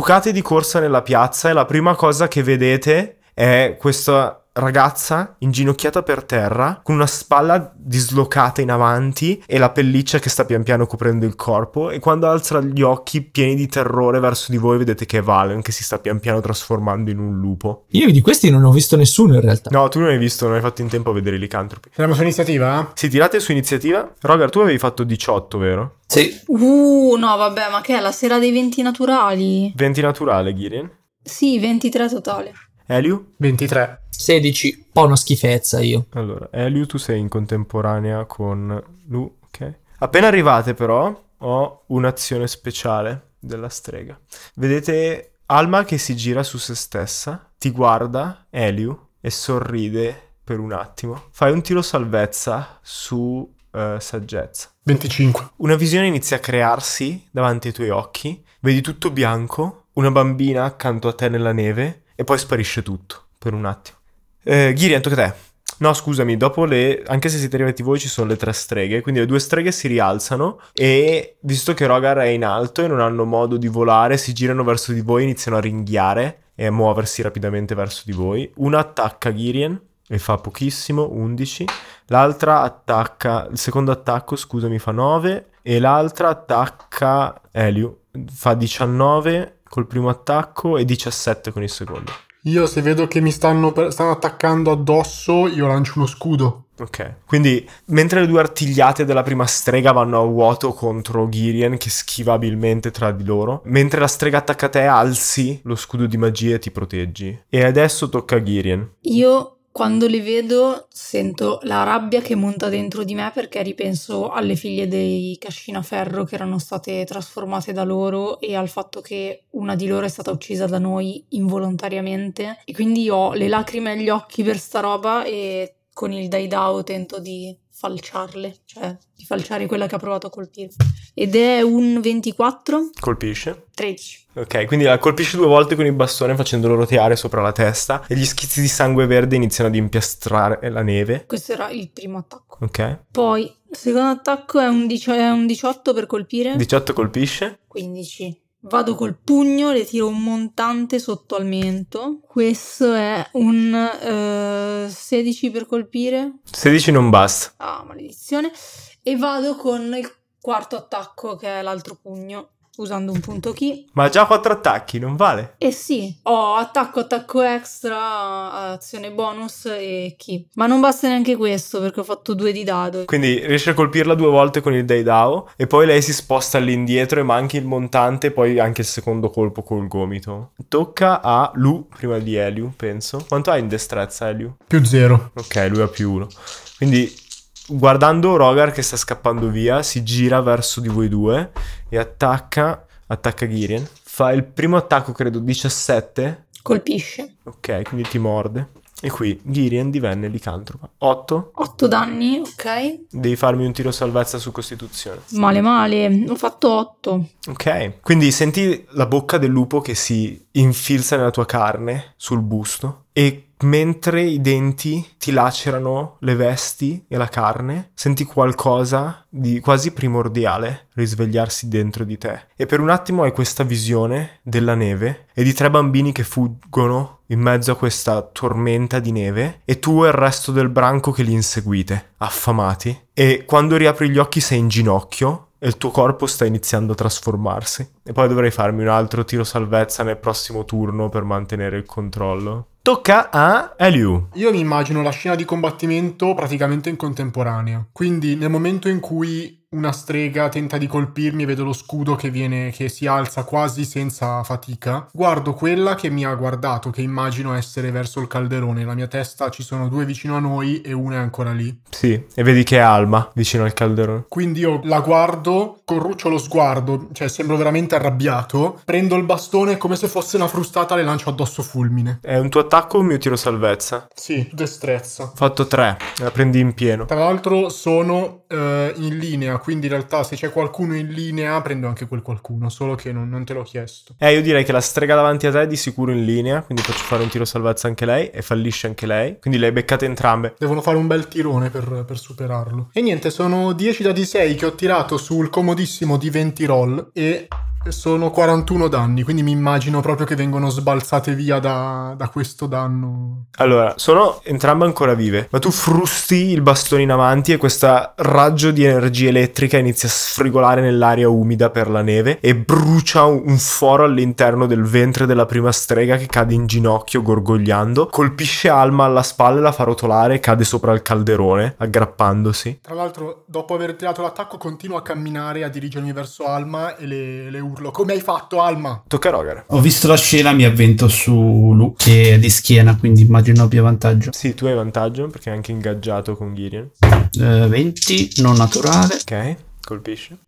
Sbucate di corsa nella piazza e la prima cosa che vedete è questa ragazza inginocchiata per terra con una spalla dislocata in avanti e la pelliccia che sta pian piano coprendo il corpo e quando alza gli occhi pieni di terrore verso di voi vedete che è Valen che si sta pian piano trasformando in un lupo. Io di questi non ho visto nessuno in realtà. No, tu non hai visto, non hai fatto in tempo a vedere i licantropi. Siamo su iniziativa? Si tirate su iniziativa. Roger, tu avevi fatto 18, vero? Sì, Uh, no, vabbè, ma che è la sera dei venti naturali? 20 naturale, Girian. Sì, 23 totale. Eliu? 23. 16, un po' una schifezza io. Allora, Eliu, tu sei in contemporanea con Lu, ok? Appena arrivate, però, ho un'azione speciale della strega. Vedete Alma che si gira su se stessa, ti guarda, Eliu, e sorride per un attimo. Fai un tiro salvezza su eh, saggezza. 25. Una visione inizia a crearsi davanti ai tuoi occhi, vedi tutto bianco, una bambina accanto a te nella neve e poi sparisce tutto per un attimo. Eh, Ghirian, tocca a te. No, scusami, dopo le... anche se siete arrivati voi ci sono le tre streghe, quindi le due streghe si rialzano e visto che Rogar è in alto e non hanno modo di volare, si girano verso di voi, iniziano a ringhiare e a muoversi rapidamente verso di voi. Una attacca Ghirian e fa pochissimo, 11. L'altra attacca, il secondo attacco, scusami, fa 9 e l'altra attacca Eliu, fa 19 col primo attacco e 17 con il secondo. Io se vedo che mi stanno, per- stanno attaccando addosso, io lancio uno scudo. Ok, quindi mentre le due artigliate della prima strega vanno a vuoto contro Girien che schiva abilmente tra di loro, mentre la strega attacca te alzi lo scudo di magia e ti proteggi. E adesso tocca a Girien. Io quando le vedo sento la rabbia che monta dentro di me perché ripenso alle figlie dei Cascinaferro che erano state trasformate da loro e al fatto che una di loro è stata uccisa da noi involontariamente. E quindi ho le lacrime agli occhi per sta roba e con il Daidao tento di falciarle, cioè di falciare quella che ha provato a colpire. Ed è un 24, Colpisce. 13. Ok, quindi la colpisce due volte con il bastone facendolo roteare sopra la testa e gli schizzi di sangue verde iniziano ad impiastrare la neve. Questo era il primo attacco. Ok. Poi, il secondo attacco è un, dicio- è un 18 per colpire. 18 colpisce. 15. Vado col pugno, le tiro un montante sotto al mento. Questo è un eh, 16 per colpire. 16 non basta. Ah, maledizione. E vado con il quarto attacco, che è l'altro pugno, usando un punto chi. Ma ha già 4 attacchi, non vale. E sì, ho attacco, attacco extra, azione bonus e chi. Ma non basta neanche questo, perché ho fatto due di dado. Quindi riesce a colpirla due volte con il Daidao e poi lei si sposta all'indietro e manchi il montante e poi anche il secondo colpo col gomito. Tocca a Lu prima di Eliu, penso. Quanto hai in destrezza Eliu? Più zero. Ok, lui ha più uno. Quindi guardando Rogar che sta scappando via, si gira verso di voi due e attacca, attacca Girien. Fa il primo attacco, credo, 17. Colpisce. Ok, quindi ti morde. E qui Girien divenne licantropa. 8. 8 danni, ok. Devi farmi un tiro salvezza su costituzione. Male male, ho fatto 8. Ok, quindi senti la bocca del lupo che si infilza nella tua carne sul busto e mentre i denti ti lacerano le vesti e la carne, senti qualcosa di quasi primordiale risvegliarsi dentro di te. E per un attimo hai questa visione della neve e di tre bambini che fuggono in mezzo a questa tormenta di neve e tu e il resto del branco che li inseguite, affamati. E quando riapri gli occhi sei in ginocchio e il tuo corpo sta iniziando a trasformarsi. E poi dovrei farmi un altro tiro salvezza nel prossimo turno per mantenere il controllo. Tocca a Eliu. Io mi immagino la scena di combattimento praticamente in contemporanea. Quindi nel momento in cui una strega tenta di colpirmi e vedo lo scudo che viene che si alza quasi senza fatica, guardo quella che mi ha guardato, che immagino essere verso il calderone. Nella mia testa ci sono due vicino a noi e una è ancora lì. Sì, e vedi che è Alma vicino al calderone. Quindi io la guardo, corruccio lo sguardo, cioè sembro veramente arrabbiato, prendo il bastone come se fosse una frustata le lancio addosso fulmine. È un tuo attacco o un mio tiro salvezza? Sì, destrezza. Fatto 3, la prendi in pieno. Tra l'altro sono eh, in linea, quindi in realtà se c'è qualcuno in linea prendo anche quel qualcuno, solo che non, non te l'ho chiesto. Eh, io direi che la strega davanti a te è di sicuro in linea, quindi faccio fare un tiro salvezza anche lei e fallisce anche lei. Quindi le hai beccate entrambe. Devono fare un bel tirone per, per superarlo. E niente, sono 10 da D6 che ho tirato sul comodissimo di 20 roll e sono 41 danni, quindi mi immagino proprio che vengono sbalzate via da, da questo danno. Allora, sono entrambe ancora vive, ma tu frusti il bastone in avanti e questo raggio di energia elettrica inizia a sfrigolare nell'aria umida per la neve e brucia un foro all'interno del ventre della prima strega che cade in ginocchio gorgogliando, colpisce Alma alla spalla e la fa rotolare e cade sopra il calderone, aggrappandosi. Tra l'altro, dopo aver tirato l'attacco, continuo a camminare e a dirigermi verso Alma e le, le urlo: Come hai fatto, Alma? Tocca a Rogar. Ho visto la scena, mi avvento su Lu, che è di schiena, quindi immagino abbia vantaggio. Sì, tu hai vantaggio perché è anche ingaggiato con Gideon. Eh, 20, non naturale, Ok, colpisce,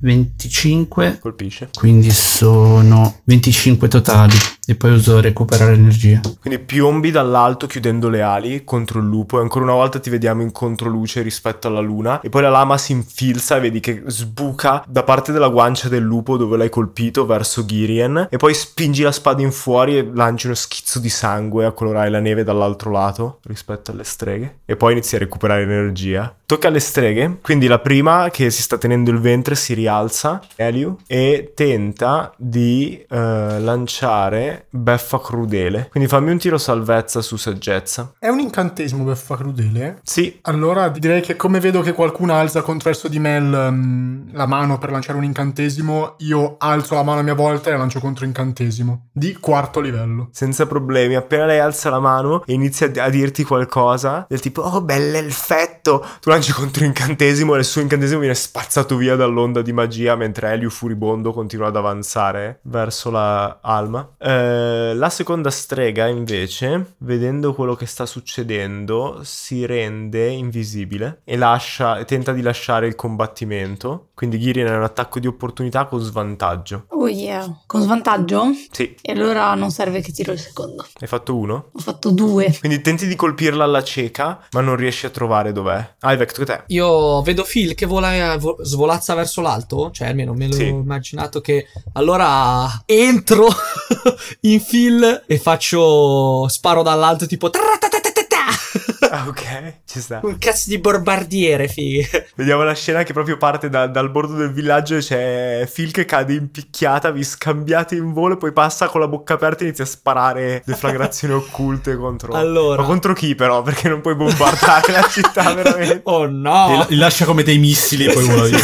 25, colpisce. quindi sono 25 totali. E poi uso recuperare energia. Quindi piombi dall'alto chiudendo le ali contro il lupo e ancora una volta ti vediamo in controluce rispetto alla luna e poi la lama si infilza e vedi che sbuca da parte della guancia del lupo dove l'hai colpito verso Girien e poi spingi la spada in fuori e lanci uno schizzo di sangue a colorare la neve dall'altro lato rispetto alle streghe e poi inizi a recuperare energia. Tocca alle streghe, quindi la prima che si sta tenendo il ventre si rialza, Eliu, e tenta di eh, lanciare beffa crudele. Quindi fammi un tiro salvezza su saggezza. È un incantesimo beffa crudele? Sì, Allora direi che come vedo che qualcuno alza contro verso di me il, um, la mano per lanciare un incantesimo, io alzo la mano a mia volta e la lancio contro incantesimo. Di quarto livello. senza problemi. Appena lei alza la mano e inizia a dirti qualcosa, del tipo, oh, bell'effetto. Tu lanci contro incantesimo e il suo incantesimo viene spazzato via dall'onda di magia mentre Elio furibondo continua ad avanzare verso la Alma. Eh, la seconda strega, invece, vedendo quello che sta succedendo, si rende invisibile e lascia, e tenta di lasciare il combattimento. Quindi Girin è un attacco di opportunità con svantaggio. Oh yeah. Con svantaggio? Sì, E allora non serve che tiro il secondo. hai fatto uno. Ho fatto due. Quindi tenti di colpirla alla cieca, ma non riesci a trovare dov'è. Ah, Ivek, tocca a te. Io vedo Phil che vola, vo- svolazza verso l'alto, cioè almeno me l'ho Sì. immaginato che allora entro in Phil e faccio sparo dall'alto tipo "Tratatatatata". Ah, ok, ci sta. un cazzo di bombardiere, figa. Vediamo la scena che proprio parte da- dal bordo del villaggio e c'è Phil che cade in picchiata, vi scambiate in volo e poi passa con la bocca aperta e inizia a sparare deflagrazioni occulte contro... Allora. Ma contro chi però? Perché non puoi bombardare la città veramente. Oh no! Li, lascia come dei missili e poi vola via.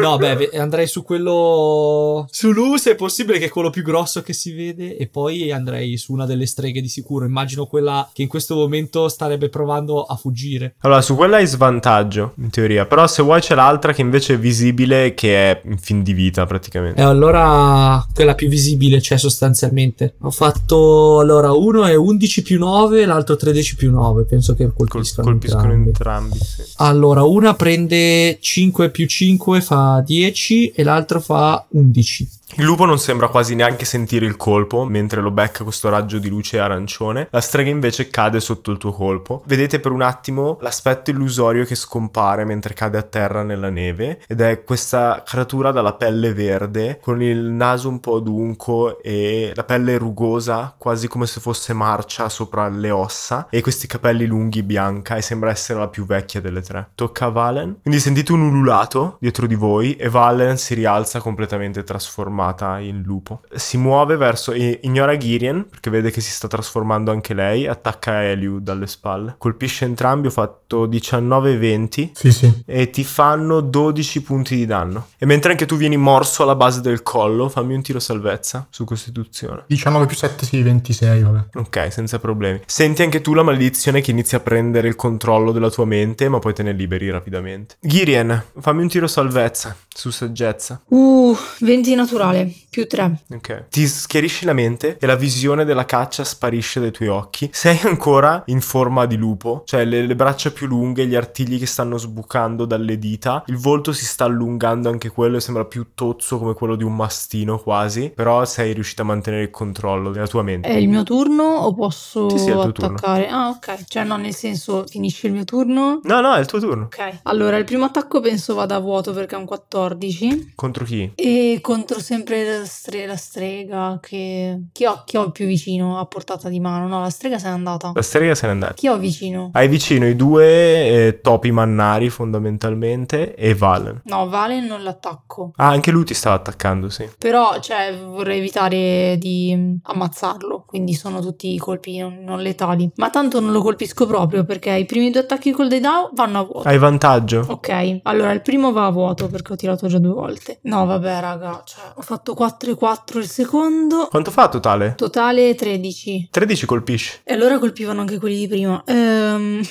No, beh, andrei su quello. Su Lu, se è possibile, che è quello più grosso che si vede. E poi andrei su una delle streghe di sicuro. Immagino quella che in questo momento starebbe provando a fuggire. Allora, su quella hai svantaggio, in teoria. Però se vuoi c'è l'altra che invece è visibile, che è in fin di vita praticamente. E allora quella più visibile c'è sostanzialmente. Ho fatto. Allora, uno è 11 più 9, l'altro 13 più 9. Penso che Col- colpiscano, colpiscono entrambi. entrambi, sì. Allora, una prende 5 più 5, fa 10 e l'altro fa 11. Il lupo non sembra quasi neanche sentire il colpo mentre lo becca questo raggio di luce arancione. La strega invece cade sotto il tuo colpo. Vedete per un attimo l'aspetto illusorio che scompare mentre cade a terra nella neve ed è questa creatura dalla pelle verde con il naso un po' adunco e la pelle rugosa, quasi come se fosse marcia sopra le ossa e questi capelli lunghi bianca e sembra essere la più vecchia delle tre. Tocca a Valen. Quindi sentite un ululato dietro di voi e Valen si rialza completamente trasformata in lupo. Si muove verso e ignora Girien perché vede che si sta trasformando anche lei, attacca Eliu dalle spalle. Colpisce entrambi, ho fatto 19 e 20 Sì, sì. e ti fanno 12 punti di danno. E mentre anche tu vieni morso alla base del collo, fammi un tiro salvezza su costituzione. 19 più 7, sì, 26, vabbè. Ok, senza problemi. Senti anche tu la maledizione che inizia a prendere il controllo della tua mente, ma poi te ne liberi rapidamente. Girien, fammi un tiro salvezza su saggezza. Uh, 20 naturale, parlais. Più 3. Ok. Ti schiarisci la mente e la visione della caccia sparisce dai tuoi occhi. Sei ancora in forma di lupo, cioè le, le braccia più lunghe, gli artigli che stanno sbucando dalle dita. Il volto si sta allungando anche quello e sembra più tozzo come quello di un mastino quasi. Però sei riuscito a mantenere il controllo della tua mente. È il mio turno o posso Sì, sì, tuo turno. attaccare? Ah, ok. Cioè, no, nel senso, finisce il mio turno. No, no, è il tuo turno. Ok. Allora, il primo attacco penso vada a vuoto perché è un 14. Contro chi? E contro sempre la, stre- la strega che... Chi ho, chi ho più vicino a portata di mano? No, la strega se n'è andata. La strega se n'è andata. Chi ho vicino? Hai vicino i due eh, topi mannari fondamentalmente e Valen. No, Valen non l'attacco. Ah, anche lui ti stava attaccando, sì. Però, cioè, vorrei evitare di mm, ammazzarlo. Quindi sono tutti colpi non, non letali. Ma tanto non lo colpisco proprio perché i primi due attacchi col Deidao vanno a vuoto. Hai vantaggio? Ok, allora il primo va a vuoto perché ho tirato già due volte. No, vabbè, raga, cioè, ho fatto 4 e 4 il secondo. Quanto fa totale? Totale 13. 13 colpisce. E allora colpivano anche quelli di prima. Ehm,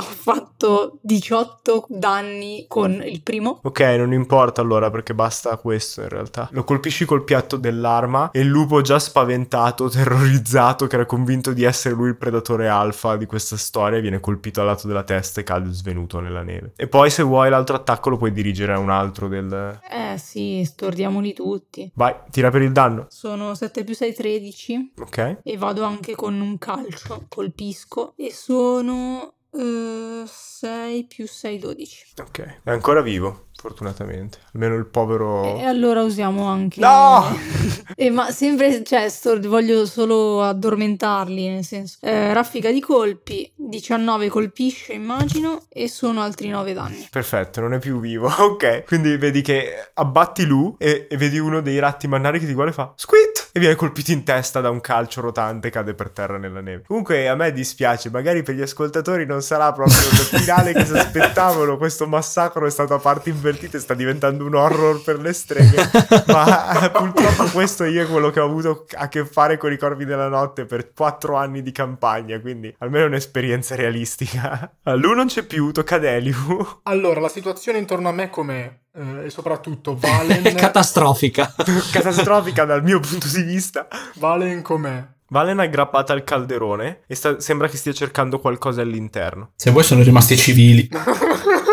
ho fatto 18 danni con il primo. Ok, non importa allora perché basta questo in realtà. Lo colpisci col piatto dell'arma e il lupo già spaventato, terrorizzato, che era convinto di essere lui il predatore alfa di questa storia, viene colpito al lato della testa e cade svenuto nella neve. E poi se vuoi l'altro attacco lo puoi dirigere a un altro del... Eh sì, stordiamoli tutti. Vai, tira per il danno. Sono 7 più 6, 13. Ok. E vado anche con un calcio. Colpisco. E sono 6 più 6, 12. Ok. È ancora vivo, fortunatamente. Almeno il povero... E allora usiamo anche... No! Eh, ma sempre, cioè, sto- voglio solo addormentarli, nel senso. Eh, raffica di colpi, 19 colpisce, immagino, e sono altri 9 danni. Perfetto, non è più vivo. Ok. Quindi vedi che abbatti Lu e, e vedi uno dei ratti mannari che ti guarda e fa Squit! E viene colpito in testa da un calcio rotante cade per terra nella neve. Comunque a me dispiace, magari per gli ascoltatori non sarà proprio il finale che si aspettavano. Questo massacro è stato a parti invertite, sta diventando un horror per le streghe. Ma eh, purtroppo questo io è quello che ho avuto a che fare con i corvi della notte per quattro anni di campagna. Quindi almeno è un'esperienza realistica. Lu non c'è più, tocca ad Eliu. Allora, la situazione intorno a me com'è? Eh, e soprattutto Valen, È catastrofica. Catastrofica dal mio punto di vista. Valen com'è? Valen è aggrappata al calderone e sta- sembra che stia cercando qualcosa all'interno. Se vuoi sono rimasti civili.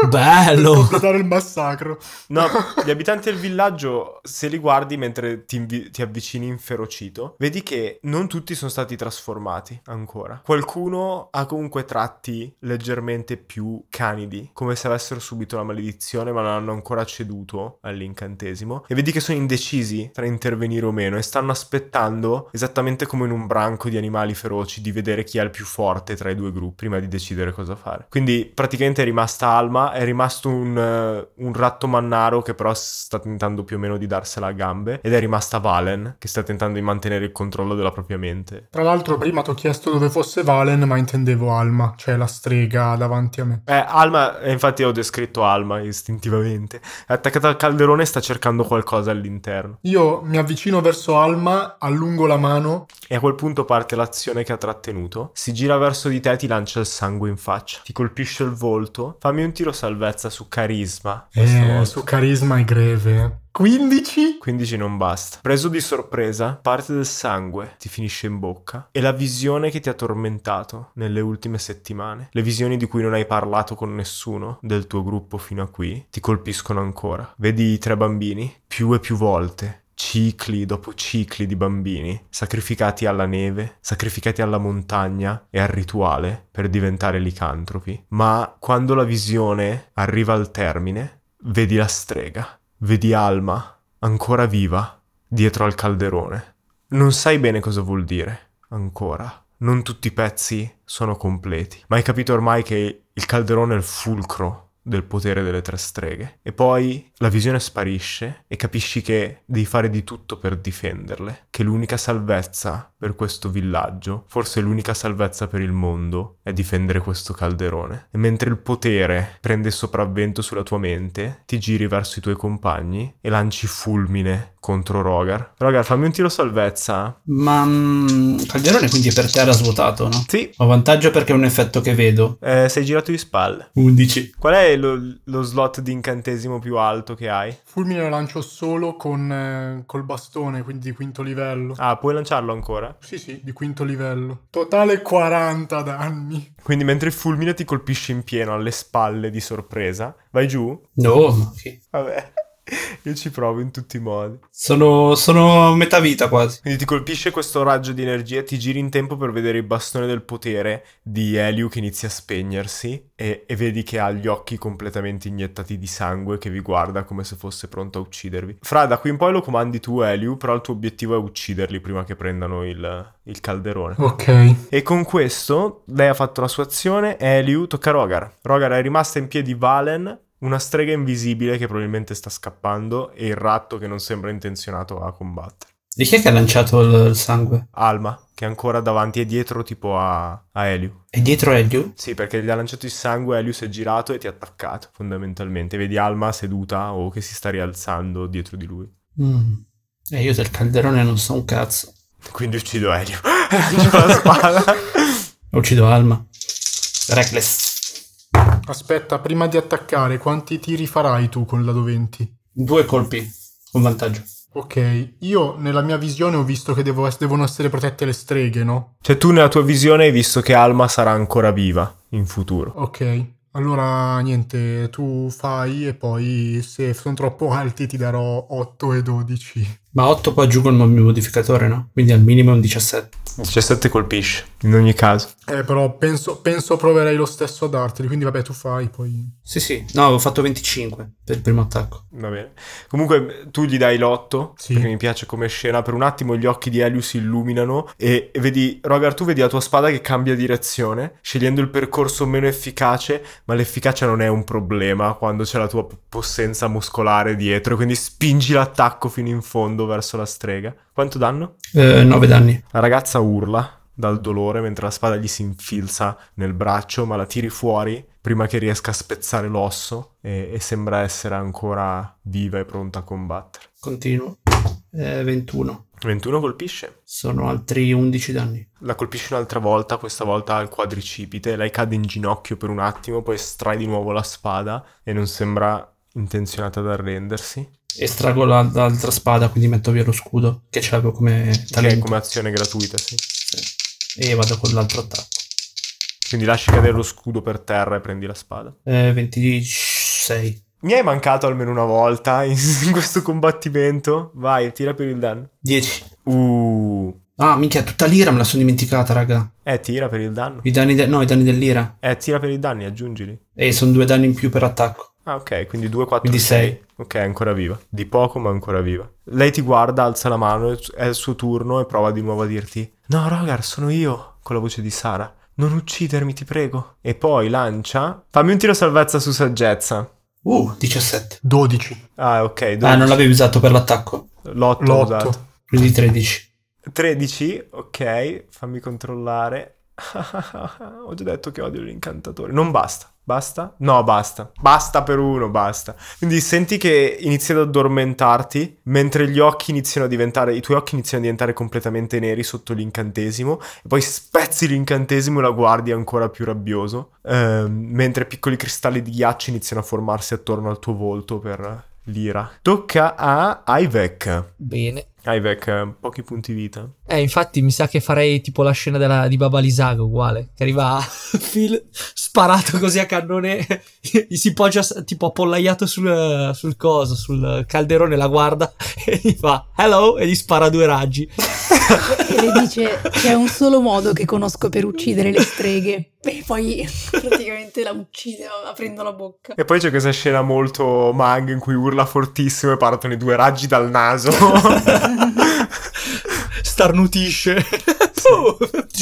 Bello. Guardare il massacro. No, gli abitanti del villaggio, se li guardi mentre ti, invi- ti avvicini inferocito, vedi che non tutti sono stati trasformati ancora. Qualcuno ha comunque tratti leggermente più canidi, come se avessero subito la maledizione, ma non hanno ancora ceduto all'incantesimo. E vedi che sono indecisi tra intervenire o meno e stanno aspettando, esattamente come in un branco di animali feroci, di vedere chi è il più forte tra i due gruppi prima di decidere cosa fare. Quindi praticamente è rimasta Alma, è rimasto un, eh, un ratto mannaro che però sta tentando più o meno di darsela a gambe ed è rimasta Valen che sta tentando di mantenere il controllo della propria mente. Tra l'altro, prima ti ho chiesto dove fosse Valen, ma intendevo Alma, cioè la strega davanti a me. Eh, Alma, eh, infatti ho descritto Alma istintivamente, è attaccata al calderone e sta cercando qualcosa all'interno. Io mi avvicino verso Alma, allungo la mano. E a quel punto parte l'azione che ha trattenuto. Si gira verso di te e ti lancia il sangue in faccia. Ti colpisce il volto. Fammi un tiro salvezza su carisma. Eh, su carisma è greve. 15? 15 non basta. Preso di sorpresa, parte del sangue ti finisce in bocca e la visione che ti ha tormentato nelle ultime settimane, le visioni di cui non hai parlato con nessuno del tuo gruppo fino a qui, ti colpiscono ancora. Vedi i tre bambini più e più volte. Cicli dopo cicli di bambini sacrificati alla neve, sacrificati alla montagna e al rituale per diventare licantropi. Ma quando la visione arriva al termine, vedi la strega. Vedi Alma, ancora viva, dietro al calderone. Non sai bene cosa vuol dire, ancora. Non tutti i pezzi sono completi, ma hai capito ormai che il calderone è il fulcro del potere delle tre streghe. E poi la visione sparisce e capisci che devi fare di tutto per difenderle, che l'unica salvezza per questo villaggio, forse l'unica salvezza per il mondo, è difendere questo calderone. E mentre il potere prende sopravvento sulla tua mente, ti giri verso i tuoi compagni e lanci fulmine contro Rogar. Rogar, fammi un tiro salvezza. Ma mm, Calderone quindi è per terra svuotato, no? Sì, Ho vantaggio perché è un effetto che vedo. eh, sei girato di spalle. 11. Qual è lo, lo slot di incantesimo più alto che hai? Fulmine lo lancio solo con, eh, col bastone, quindi di quinto livello. Ah, puoi lanciarlo ancora? Sì, sì, di quinto livello. Totale 40 danni. Quindi mentre il fulmine ti colpisce in pieno alle spalle di sorpresa, vai giù? No, che- Vabbè, io ci provo in tutti i modi. Sono, sono metà vita quasi. Quindi ti colpisce questo raggio di energia, ti giri in tempo per vedere il bastone del potere di Eliu che inizia a spegnersi e, e vedi che ha gli occhi completamente iniettati di sangue che vi guarda come se fosse pronto a uccidervi. Fra, da qui in poi lo comandi tu Eliu, però il tuo obiettivo è ucciderli prima che prendano il, il calderone. Ok. E con questo lei ha fatto la sua azione, Eliu tocca a Rogar. Rogar è rimasta in piedi Valen, una strega invisibile che probabilmente sta scappando e il ratto che non sembra intenzionato a combattere. Di chi è che ha lanciato il, sangue? Alma, che è ancora davanti e dietro tipo a, a Eliu. È dietro Elio? Sì, perché gli ha lanciato il sangue, Eliu si è girato e ti ha attaccato, fondamentalmente. Vedi Alma seduta o che si sta rialzando dietro di lui. Mm. E io del calderone non so un cazzo. Quindi uccido. Lancio la spada. Uccido Alma. Reckless. Aspetta, prima di attaccare, quanti tiri farai tu con l'ado 20? Due colpi. Con vantaggio. Ok, io nella mia visione ho visto che devo ess- devono essere protette le streghe, no? Cioè tu nella tua visione hai visto che Alma sarà ancora viva in futuro. Ok, allora niente, tu fai e poi se sono troppo alti ti darò 8 e 12. Ma 8 poi aggiungo il modificatore, no? Quindi al minimo è un 17. 17 colpisce, in ogni caso. Eh, però penso, penso proverei lo stesso a darteli, quindi vabbè tu fai, poi... Sì, sì. No, avevo fatto 25 per il primo attacco. Va bene. Comunque tu gli dai l'otto, Sì. perché mi piace come scena. Per un attimo gli occhi di Elius si illuminano e, e vedi, Rogar, tu vedi la tua spada che cambia direzione, scegliendo il percorso meno efficace, ma l'efficacia non è un problema quando c'è la tua possenza muscolare dietro, quindi spingi l'attacco fino in fondo verso la strega. Quanto danno? Eh, 9 danni. La ragazza urla dal dolore mentre la spada gli si infilza nel braccio, ma la tiri fuori prima che riesca a spezzare l'osso e, e sembra essere ancora viva e pronta a combattere. Continuo. Eh, 21. 21 colpisce. Sono altri 11 danni. La colpisce un'altra volta, questa volta al quadricipite. Lei cade in ginocchio per un attimo, poi estrae di nuovo la spada e non sembra intenzionata ad arrendersi. Estraggo la- l'altra spada, quindi metto via lo scudo, che ce l'avevo come Che è talento. come azione gratuita, sì. Sì. E vado con l'altro attacco. Quindi lasci cadere lo scudo per terra e prendi la spada. Eh, 26. Mi hai mancato almeno una volta in, in questo combattimento. Vai, tira per il danno. 10. Uh. Ah, minchia, tutta l'ira me la sono dimenticata, raga. Eh, tira per il danno. I danni, de- no, i danni dell'ira. Eh, tira per i danni, aggiungili. E sono due danni in più per attacco. Ah, ok, quindi 2, 4, Quindi 6. Ok, è ancora viva. Di poco, ma ancora viva. Lei ti guarda, alza la mano, è il suo turno e prova di nuovo a dirti: No, Rogar, sono io, con la voce di Sara. Non uccidermi, ti prego. E poi lancia. Fammi un tiro salvezza su saggezza. Uh, 17. 12. Ah, ok. Ah, 12. non l'avevi usato per l'attacco. L'otto ho L'otto. usato. Quindi 13. 13, ok, fammi controllare. Ho già detto che odio l'incantatore. Non basta. Basta? No, basta. Basta per uno, basta. Quindi senti che inizi ad addormentarti mentre gli occhi iniziano a diventare, i tuoi occhi iniziano a diventare completamente neri sotto l'incantesimo e poi spezzi l'incantesimo e la guardi ancora più rabbioso, ehm, mentre piccoli cristalli di ghiaccio iniziano a formarsi attorno al tuo volto per l'ira. Tocca a Ivek. Bene. Ivek, eh, pochi punti vita. Eh, infatti mi sa che farei tipo la scena della- di Baba Lisago uguale. Che arriva Phil sparato così a cannone, gli si poggia tipo appollaiato sul, sul coso, sul calderone, la guarda e gli fa hello e gli spara due raggi. E le dice c'è un solo modo che conosco per uccidere le streghe. E poi praticamente la uccide aprendo la bocca. E poi c'è questa scena molto mag in cui urla fortissimo e partono i due raggi dal naso. Starnutisce.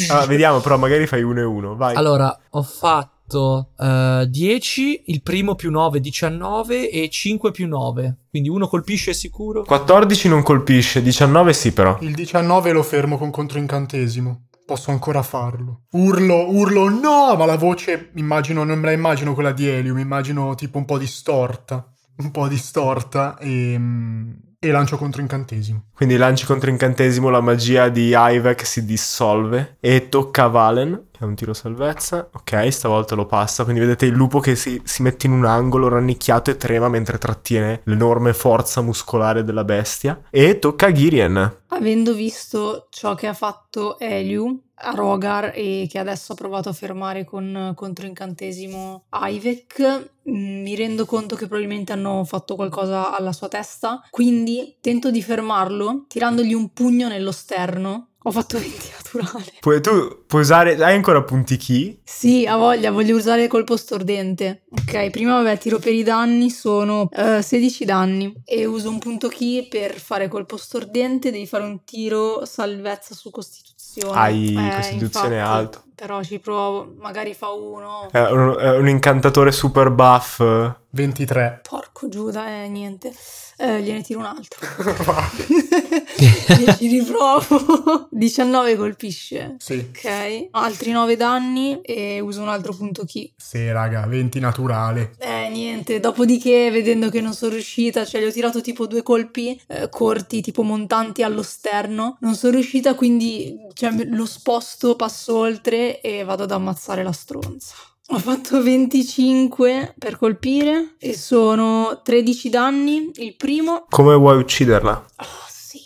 Ah, vediamo, però magari fai uno e uno. Vai. Allora, ho fatto eh, 10, il primo più 9, 19 e 5 più 9. Quindi uno colpisce sicuro. 14 non colpisce, 19 sì però. Il 19 lo fermo con controincantesimo. Posso ancora farlo. Urlo, urlo, no! Ma la voce, immagino, non me la immagino quella di Elio, mi immagino tipo un po' distorta. Un po' distorta e, mm, e lancio controincantesimo. Quindi lanci contro incantesimo, la magia di Ivek si dissolve e tocca a Valen, ha un tiro salvezza. Ok, stavolta lo passa, quindi vedete il lupo che si, si mette in un angolo rannicchiato e trema mentre trattiene l'enorme forza muscolare della bestia. E tocca a Girien. Avendo visto ciò che ha fatto Eliu a Rogar e che adesso ha provato a fermare con controincantesimo Ivek, mh, mi rendo conto che probabilmente hanno fatto qualcosa alla sua testa, quindi tento di fermarlo tirandogli un pugno nello sterno. Ho fatto 20 naturale. Poi tu puoi usare... Hai ancora punti chi? Sì, ha voglia, voglio usare colpo stordente. Ok, prima vabbè, tiro per i danni, sono eh, 16 danni. E uso un punto key per fare colpo stordente, devi fare un tiro salvezza su costituzione. Hai Eh, costituzione infatti, alto. Però ci provo, magari fa uno. È un, è un incantatore super buff. 23. Porco Giuda, eh, niente. Eh, gliene tiro un altro. ci riprovo. 19 colpisce. Sì. Ok, altri 9 danni e uso un altro punto key. Sì, raga, 20 naturale. Eh, niente, dopodiché vedendo che non sono riuscita, cioè gli ho tirato tipo due colpi eh, corti, tipo montanti allo sterno, non sono riuscita, quindi cioè, lo sposto, passo oltre e vado ad ammazzare la stronza. Ho fatto 25 per colpire e sono 13 danni, il primo Come vuoi ucciderla? Oh, sì.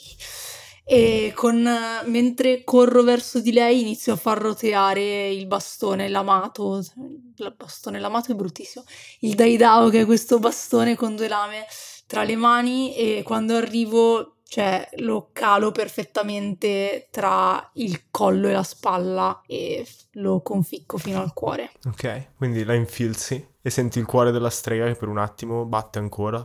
E con, mentre corro verso di lei inizio a far roteare il bastone lamato. Il bastone lamato è bruttissimo. Il Daidao che è questo bastone con due lame tra le mani e quando arrivo Cioè lo calo perfettamente tra il collo e la spalla e lo conficco fino al cuore. Ok, quindi la infilzi e senti il cuore della strega che per un attimo batte ancora.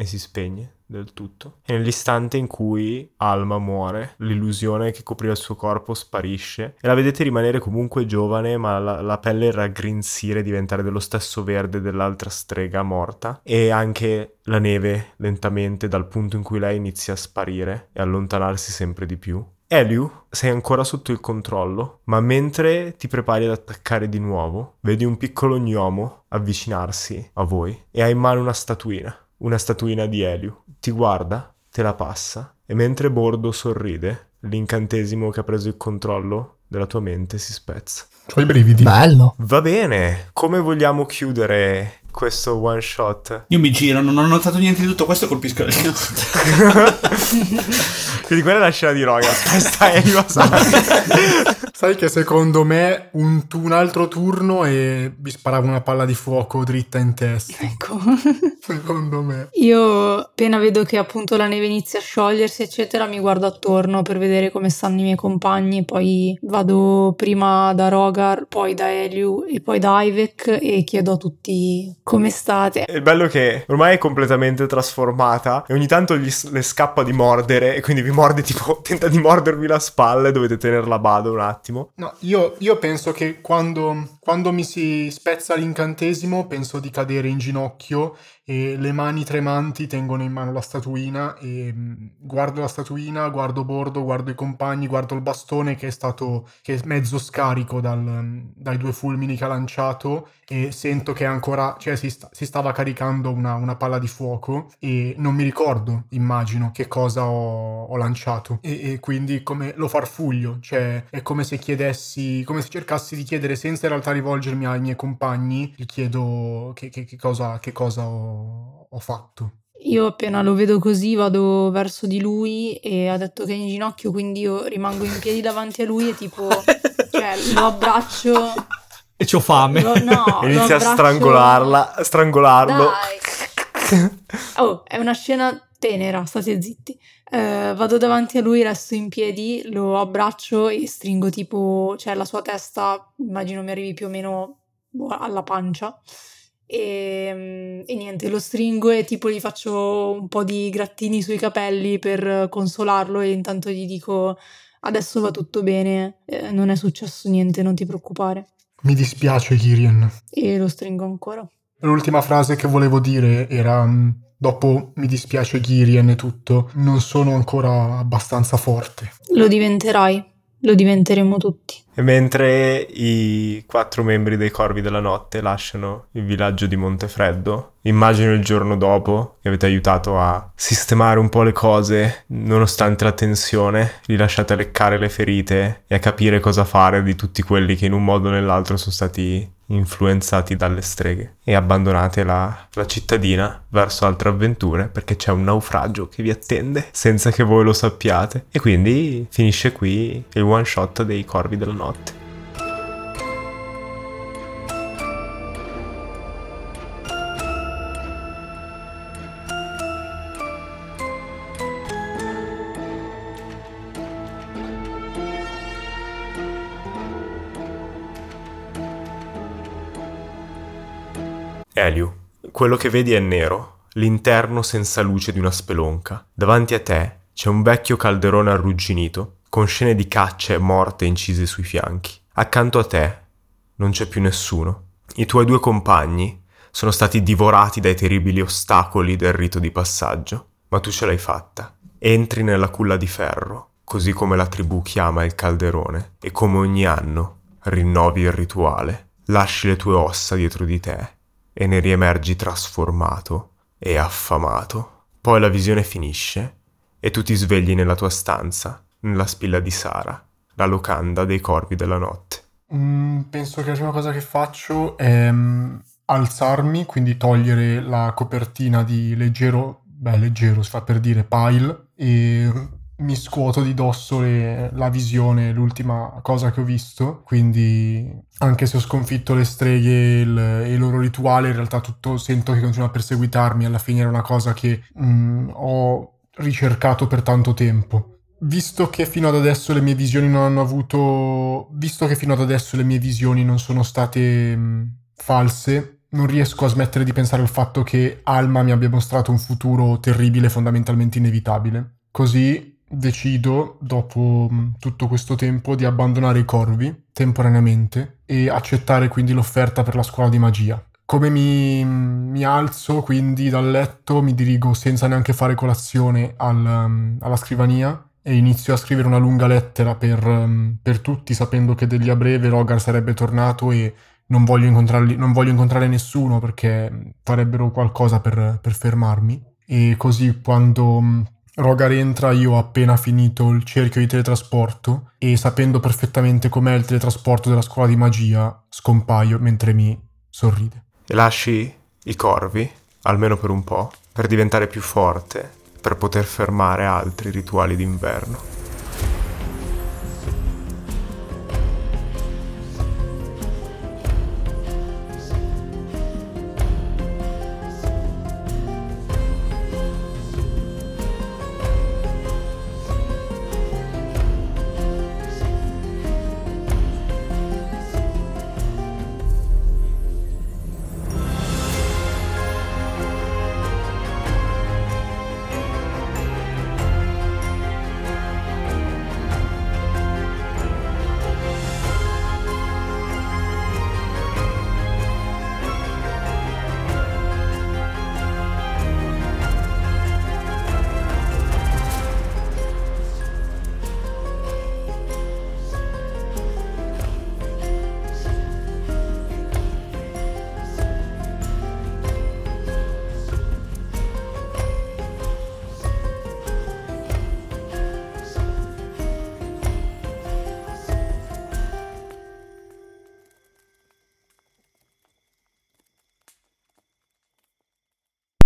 E si spegne del tutto. E nell'istante in cui Alma muore, l'illusione che copriva il suo corpo sparisce e la vedete rimanere comunque giovane, ma la, la pelle raggrinzire, diventare dello stesso verde dell'altra strega morta e anche la neve lentamente dal punto in cui lei inizia a sparire e allontanarsi sempre di più. Eliu, sei ancora sotto il controllo, ma mentre ti prepari ad attaccare di nuovo, vedi un piccolo gnomo avvicinarsi a voi e ha in mano una statuina, una statuina di Eliu. Ti guarda, te la passa e mentre Bordo sorride, l'incantesimo che ha preso il controllo della tua mente si spezza. Ho i brividi. Bello. Va bene, come vogliamo chiudere questo one shot? Io mi giro, non ho notato niente di tutto questo colpisco le Quindi quella è la scena di Rogas, questa è a Sai che secondo me un, tu- un altro turno e vi sparavo una palla di fuoco dritta in testa. Ecco. Secondo me. Io appena vedo che appunto la neve inizia a sciogliersi, eccetera, mi guardo attorno per vedere come stanno i miei compagni. Poi vado prima da Rogar, poi da Eliu e poi da Ivek e chiedo a tutti come state. Il bello è che ormai è completamente trasformata e ogni tanto gli le scappa di mordere e quindi vi morde tipo, tenta di mordervi la spalla e dovete tenerla a bado un attimo. No, io, io penso che quando, quando mi si spezza l'incantesimo penso di cadere in ginocchio e le mani tremanti tengono in mano la statuina e mh, guardo la statuina, guardo Bordo, guardo i compagni, guardo il bastone che è stato che è mezzo scarico dal- dai due fulmini che ha lanciato e sento che ancora, cioè si, sta- si stava caricando una, una palla di fuoco e non mi ricordo, immagino, che cosa ho, ho lanciato. E, e quindi come lo farfuglio, cioè è come se chiedessi, come se cercassi di chiedere senza in realtà rivolgermi ai miei compagni, gli chiedo che, che- che cosa, che cosa ho, ho fatto. Io appena lo vedo così vado verso di lui e ha detto che è in ginocchio, quindi io rimango in piedi davanti a lui e tipo, cioè, lo abbraccio. E c'ho fame. lo- no, lo Inizia a strangolarla, a strangolarlo. Dai. Oh, è una scena tenera, state zitti. Eh, vado davanti a lui, resto in piedi, lo abbraccio e stringo tipo, cioè la sua testa, immagino mi arrivi più o meno boh, alla pancia. E, e niente, lo stringo e tipo gli faccio un po' di grattini sui capelli per consolarlo e intanto gli dico adesso va tutto bene, eh, non è successo niente, non ti preoccupare. Mi dispiace, Kirien. E lo stringo ancora. L'ultima frase che volevo dire era: mm, Dopo mi dispiace Kirien e tutto, non sono ancora abbastanza forte. Lo diventerai, lo diventeremo tutti. E mentre i quattro membri dei Corvi della Notte lasciano il villaggio di Montefreddo, immagino il giorno dopo che avete aiutato a sistemare un po' le cose, nonostante la tensione, li lasciate leccare le ferite e a capire cosa fare di tutti quelli che in un modo o nell'altro sono stati influenzati dalle streghe e abbandonate la, la cittadina verso altre avventure perché c'è un naufragio che vi attende senza che voi lo sappiate e quindi finisce qui il one shot dei corvi della notte. Eliu, quello che vedi è nero, l'interno senza luce di una spelonca. Davanti a te c'è un vecchio calderone arrugginito, con scene di caccia e morte incise sui fianchi. Accanto a te non c'è più nessuno. I tuoi due compagni sono stati divorati dai terribili ostacoli del rito di passaggio, ma tu ce l'hai fatta. Entri nella culla di ferro, così come la tribù chiama il calderone, e come ogni anno rinnovi il rituale, lasci le tue ossa dietro di te e ne riemergi trasformato e affamato. Poi la visione finisce e tu ti svegli nella tua stanza, nella spilla di Sara, la locanda dei corvi della notte. Mm, penso che la prima cosa che faccio è mm, alzarmi, quindi togliere la copertina di leggero, beh, leggero si fa per dire, pile, e mi scuoto di dosso le- la visione, l'ultima cosa che ho visto. Quindi, anche se ho sconfitto le streghe e il, il loro rituale, in realtà tutto sento che continua a perseguitarmi. Alla fine era una cosa che mm, ho ricercato per tanto tempo. Visto che fino ad adesso le mie visioni non hanno avuto. Visto che fino ad adesso le mie visioni non sono state mh, false, non riesco a smettere di pensare al fatto che Alma mi abbia mostrato un futuro terribile, fondamentalmente inevitabile. Così decido, dopo mh, tutto questo tempo, di abbandonare i corvi temporaneamente e accettare quindi l'offerta per la scuola di magia. Come mi, mi alzo quindi dal letto, mi dirigo senza neanche fare colazione al, um, alla scrivania e inizio a scrivere una lunga lettera per, per tutti, sapendo che degli a breve Rogar sarebbe tornato e non voglio, non voglio incontrare nessuno perché farebbero qualcosa per, per fermarmi. E così quando Rogar entra io ho appena finito il cerchio di teletrasporto e sapendo perfettamente com'è il teletrasporto della scuola di magia, scompaio mentre mi sorride. E lasci i corvi, almeno per un po', per diventare più forte, per poter fermare altri rituali d'inverno.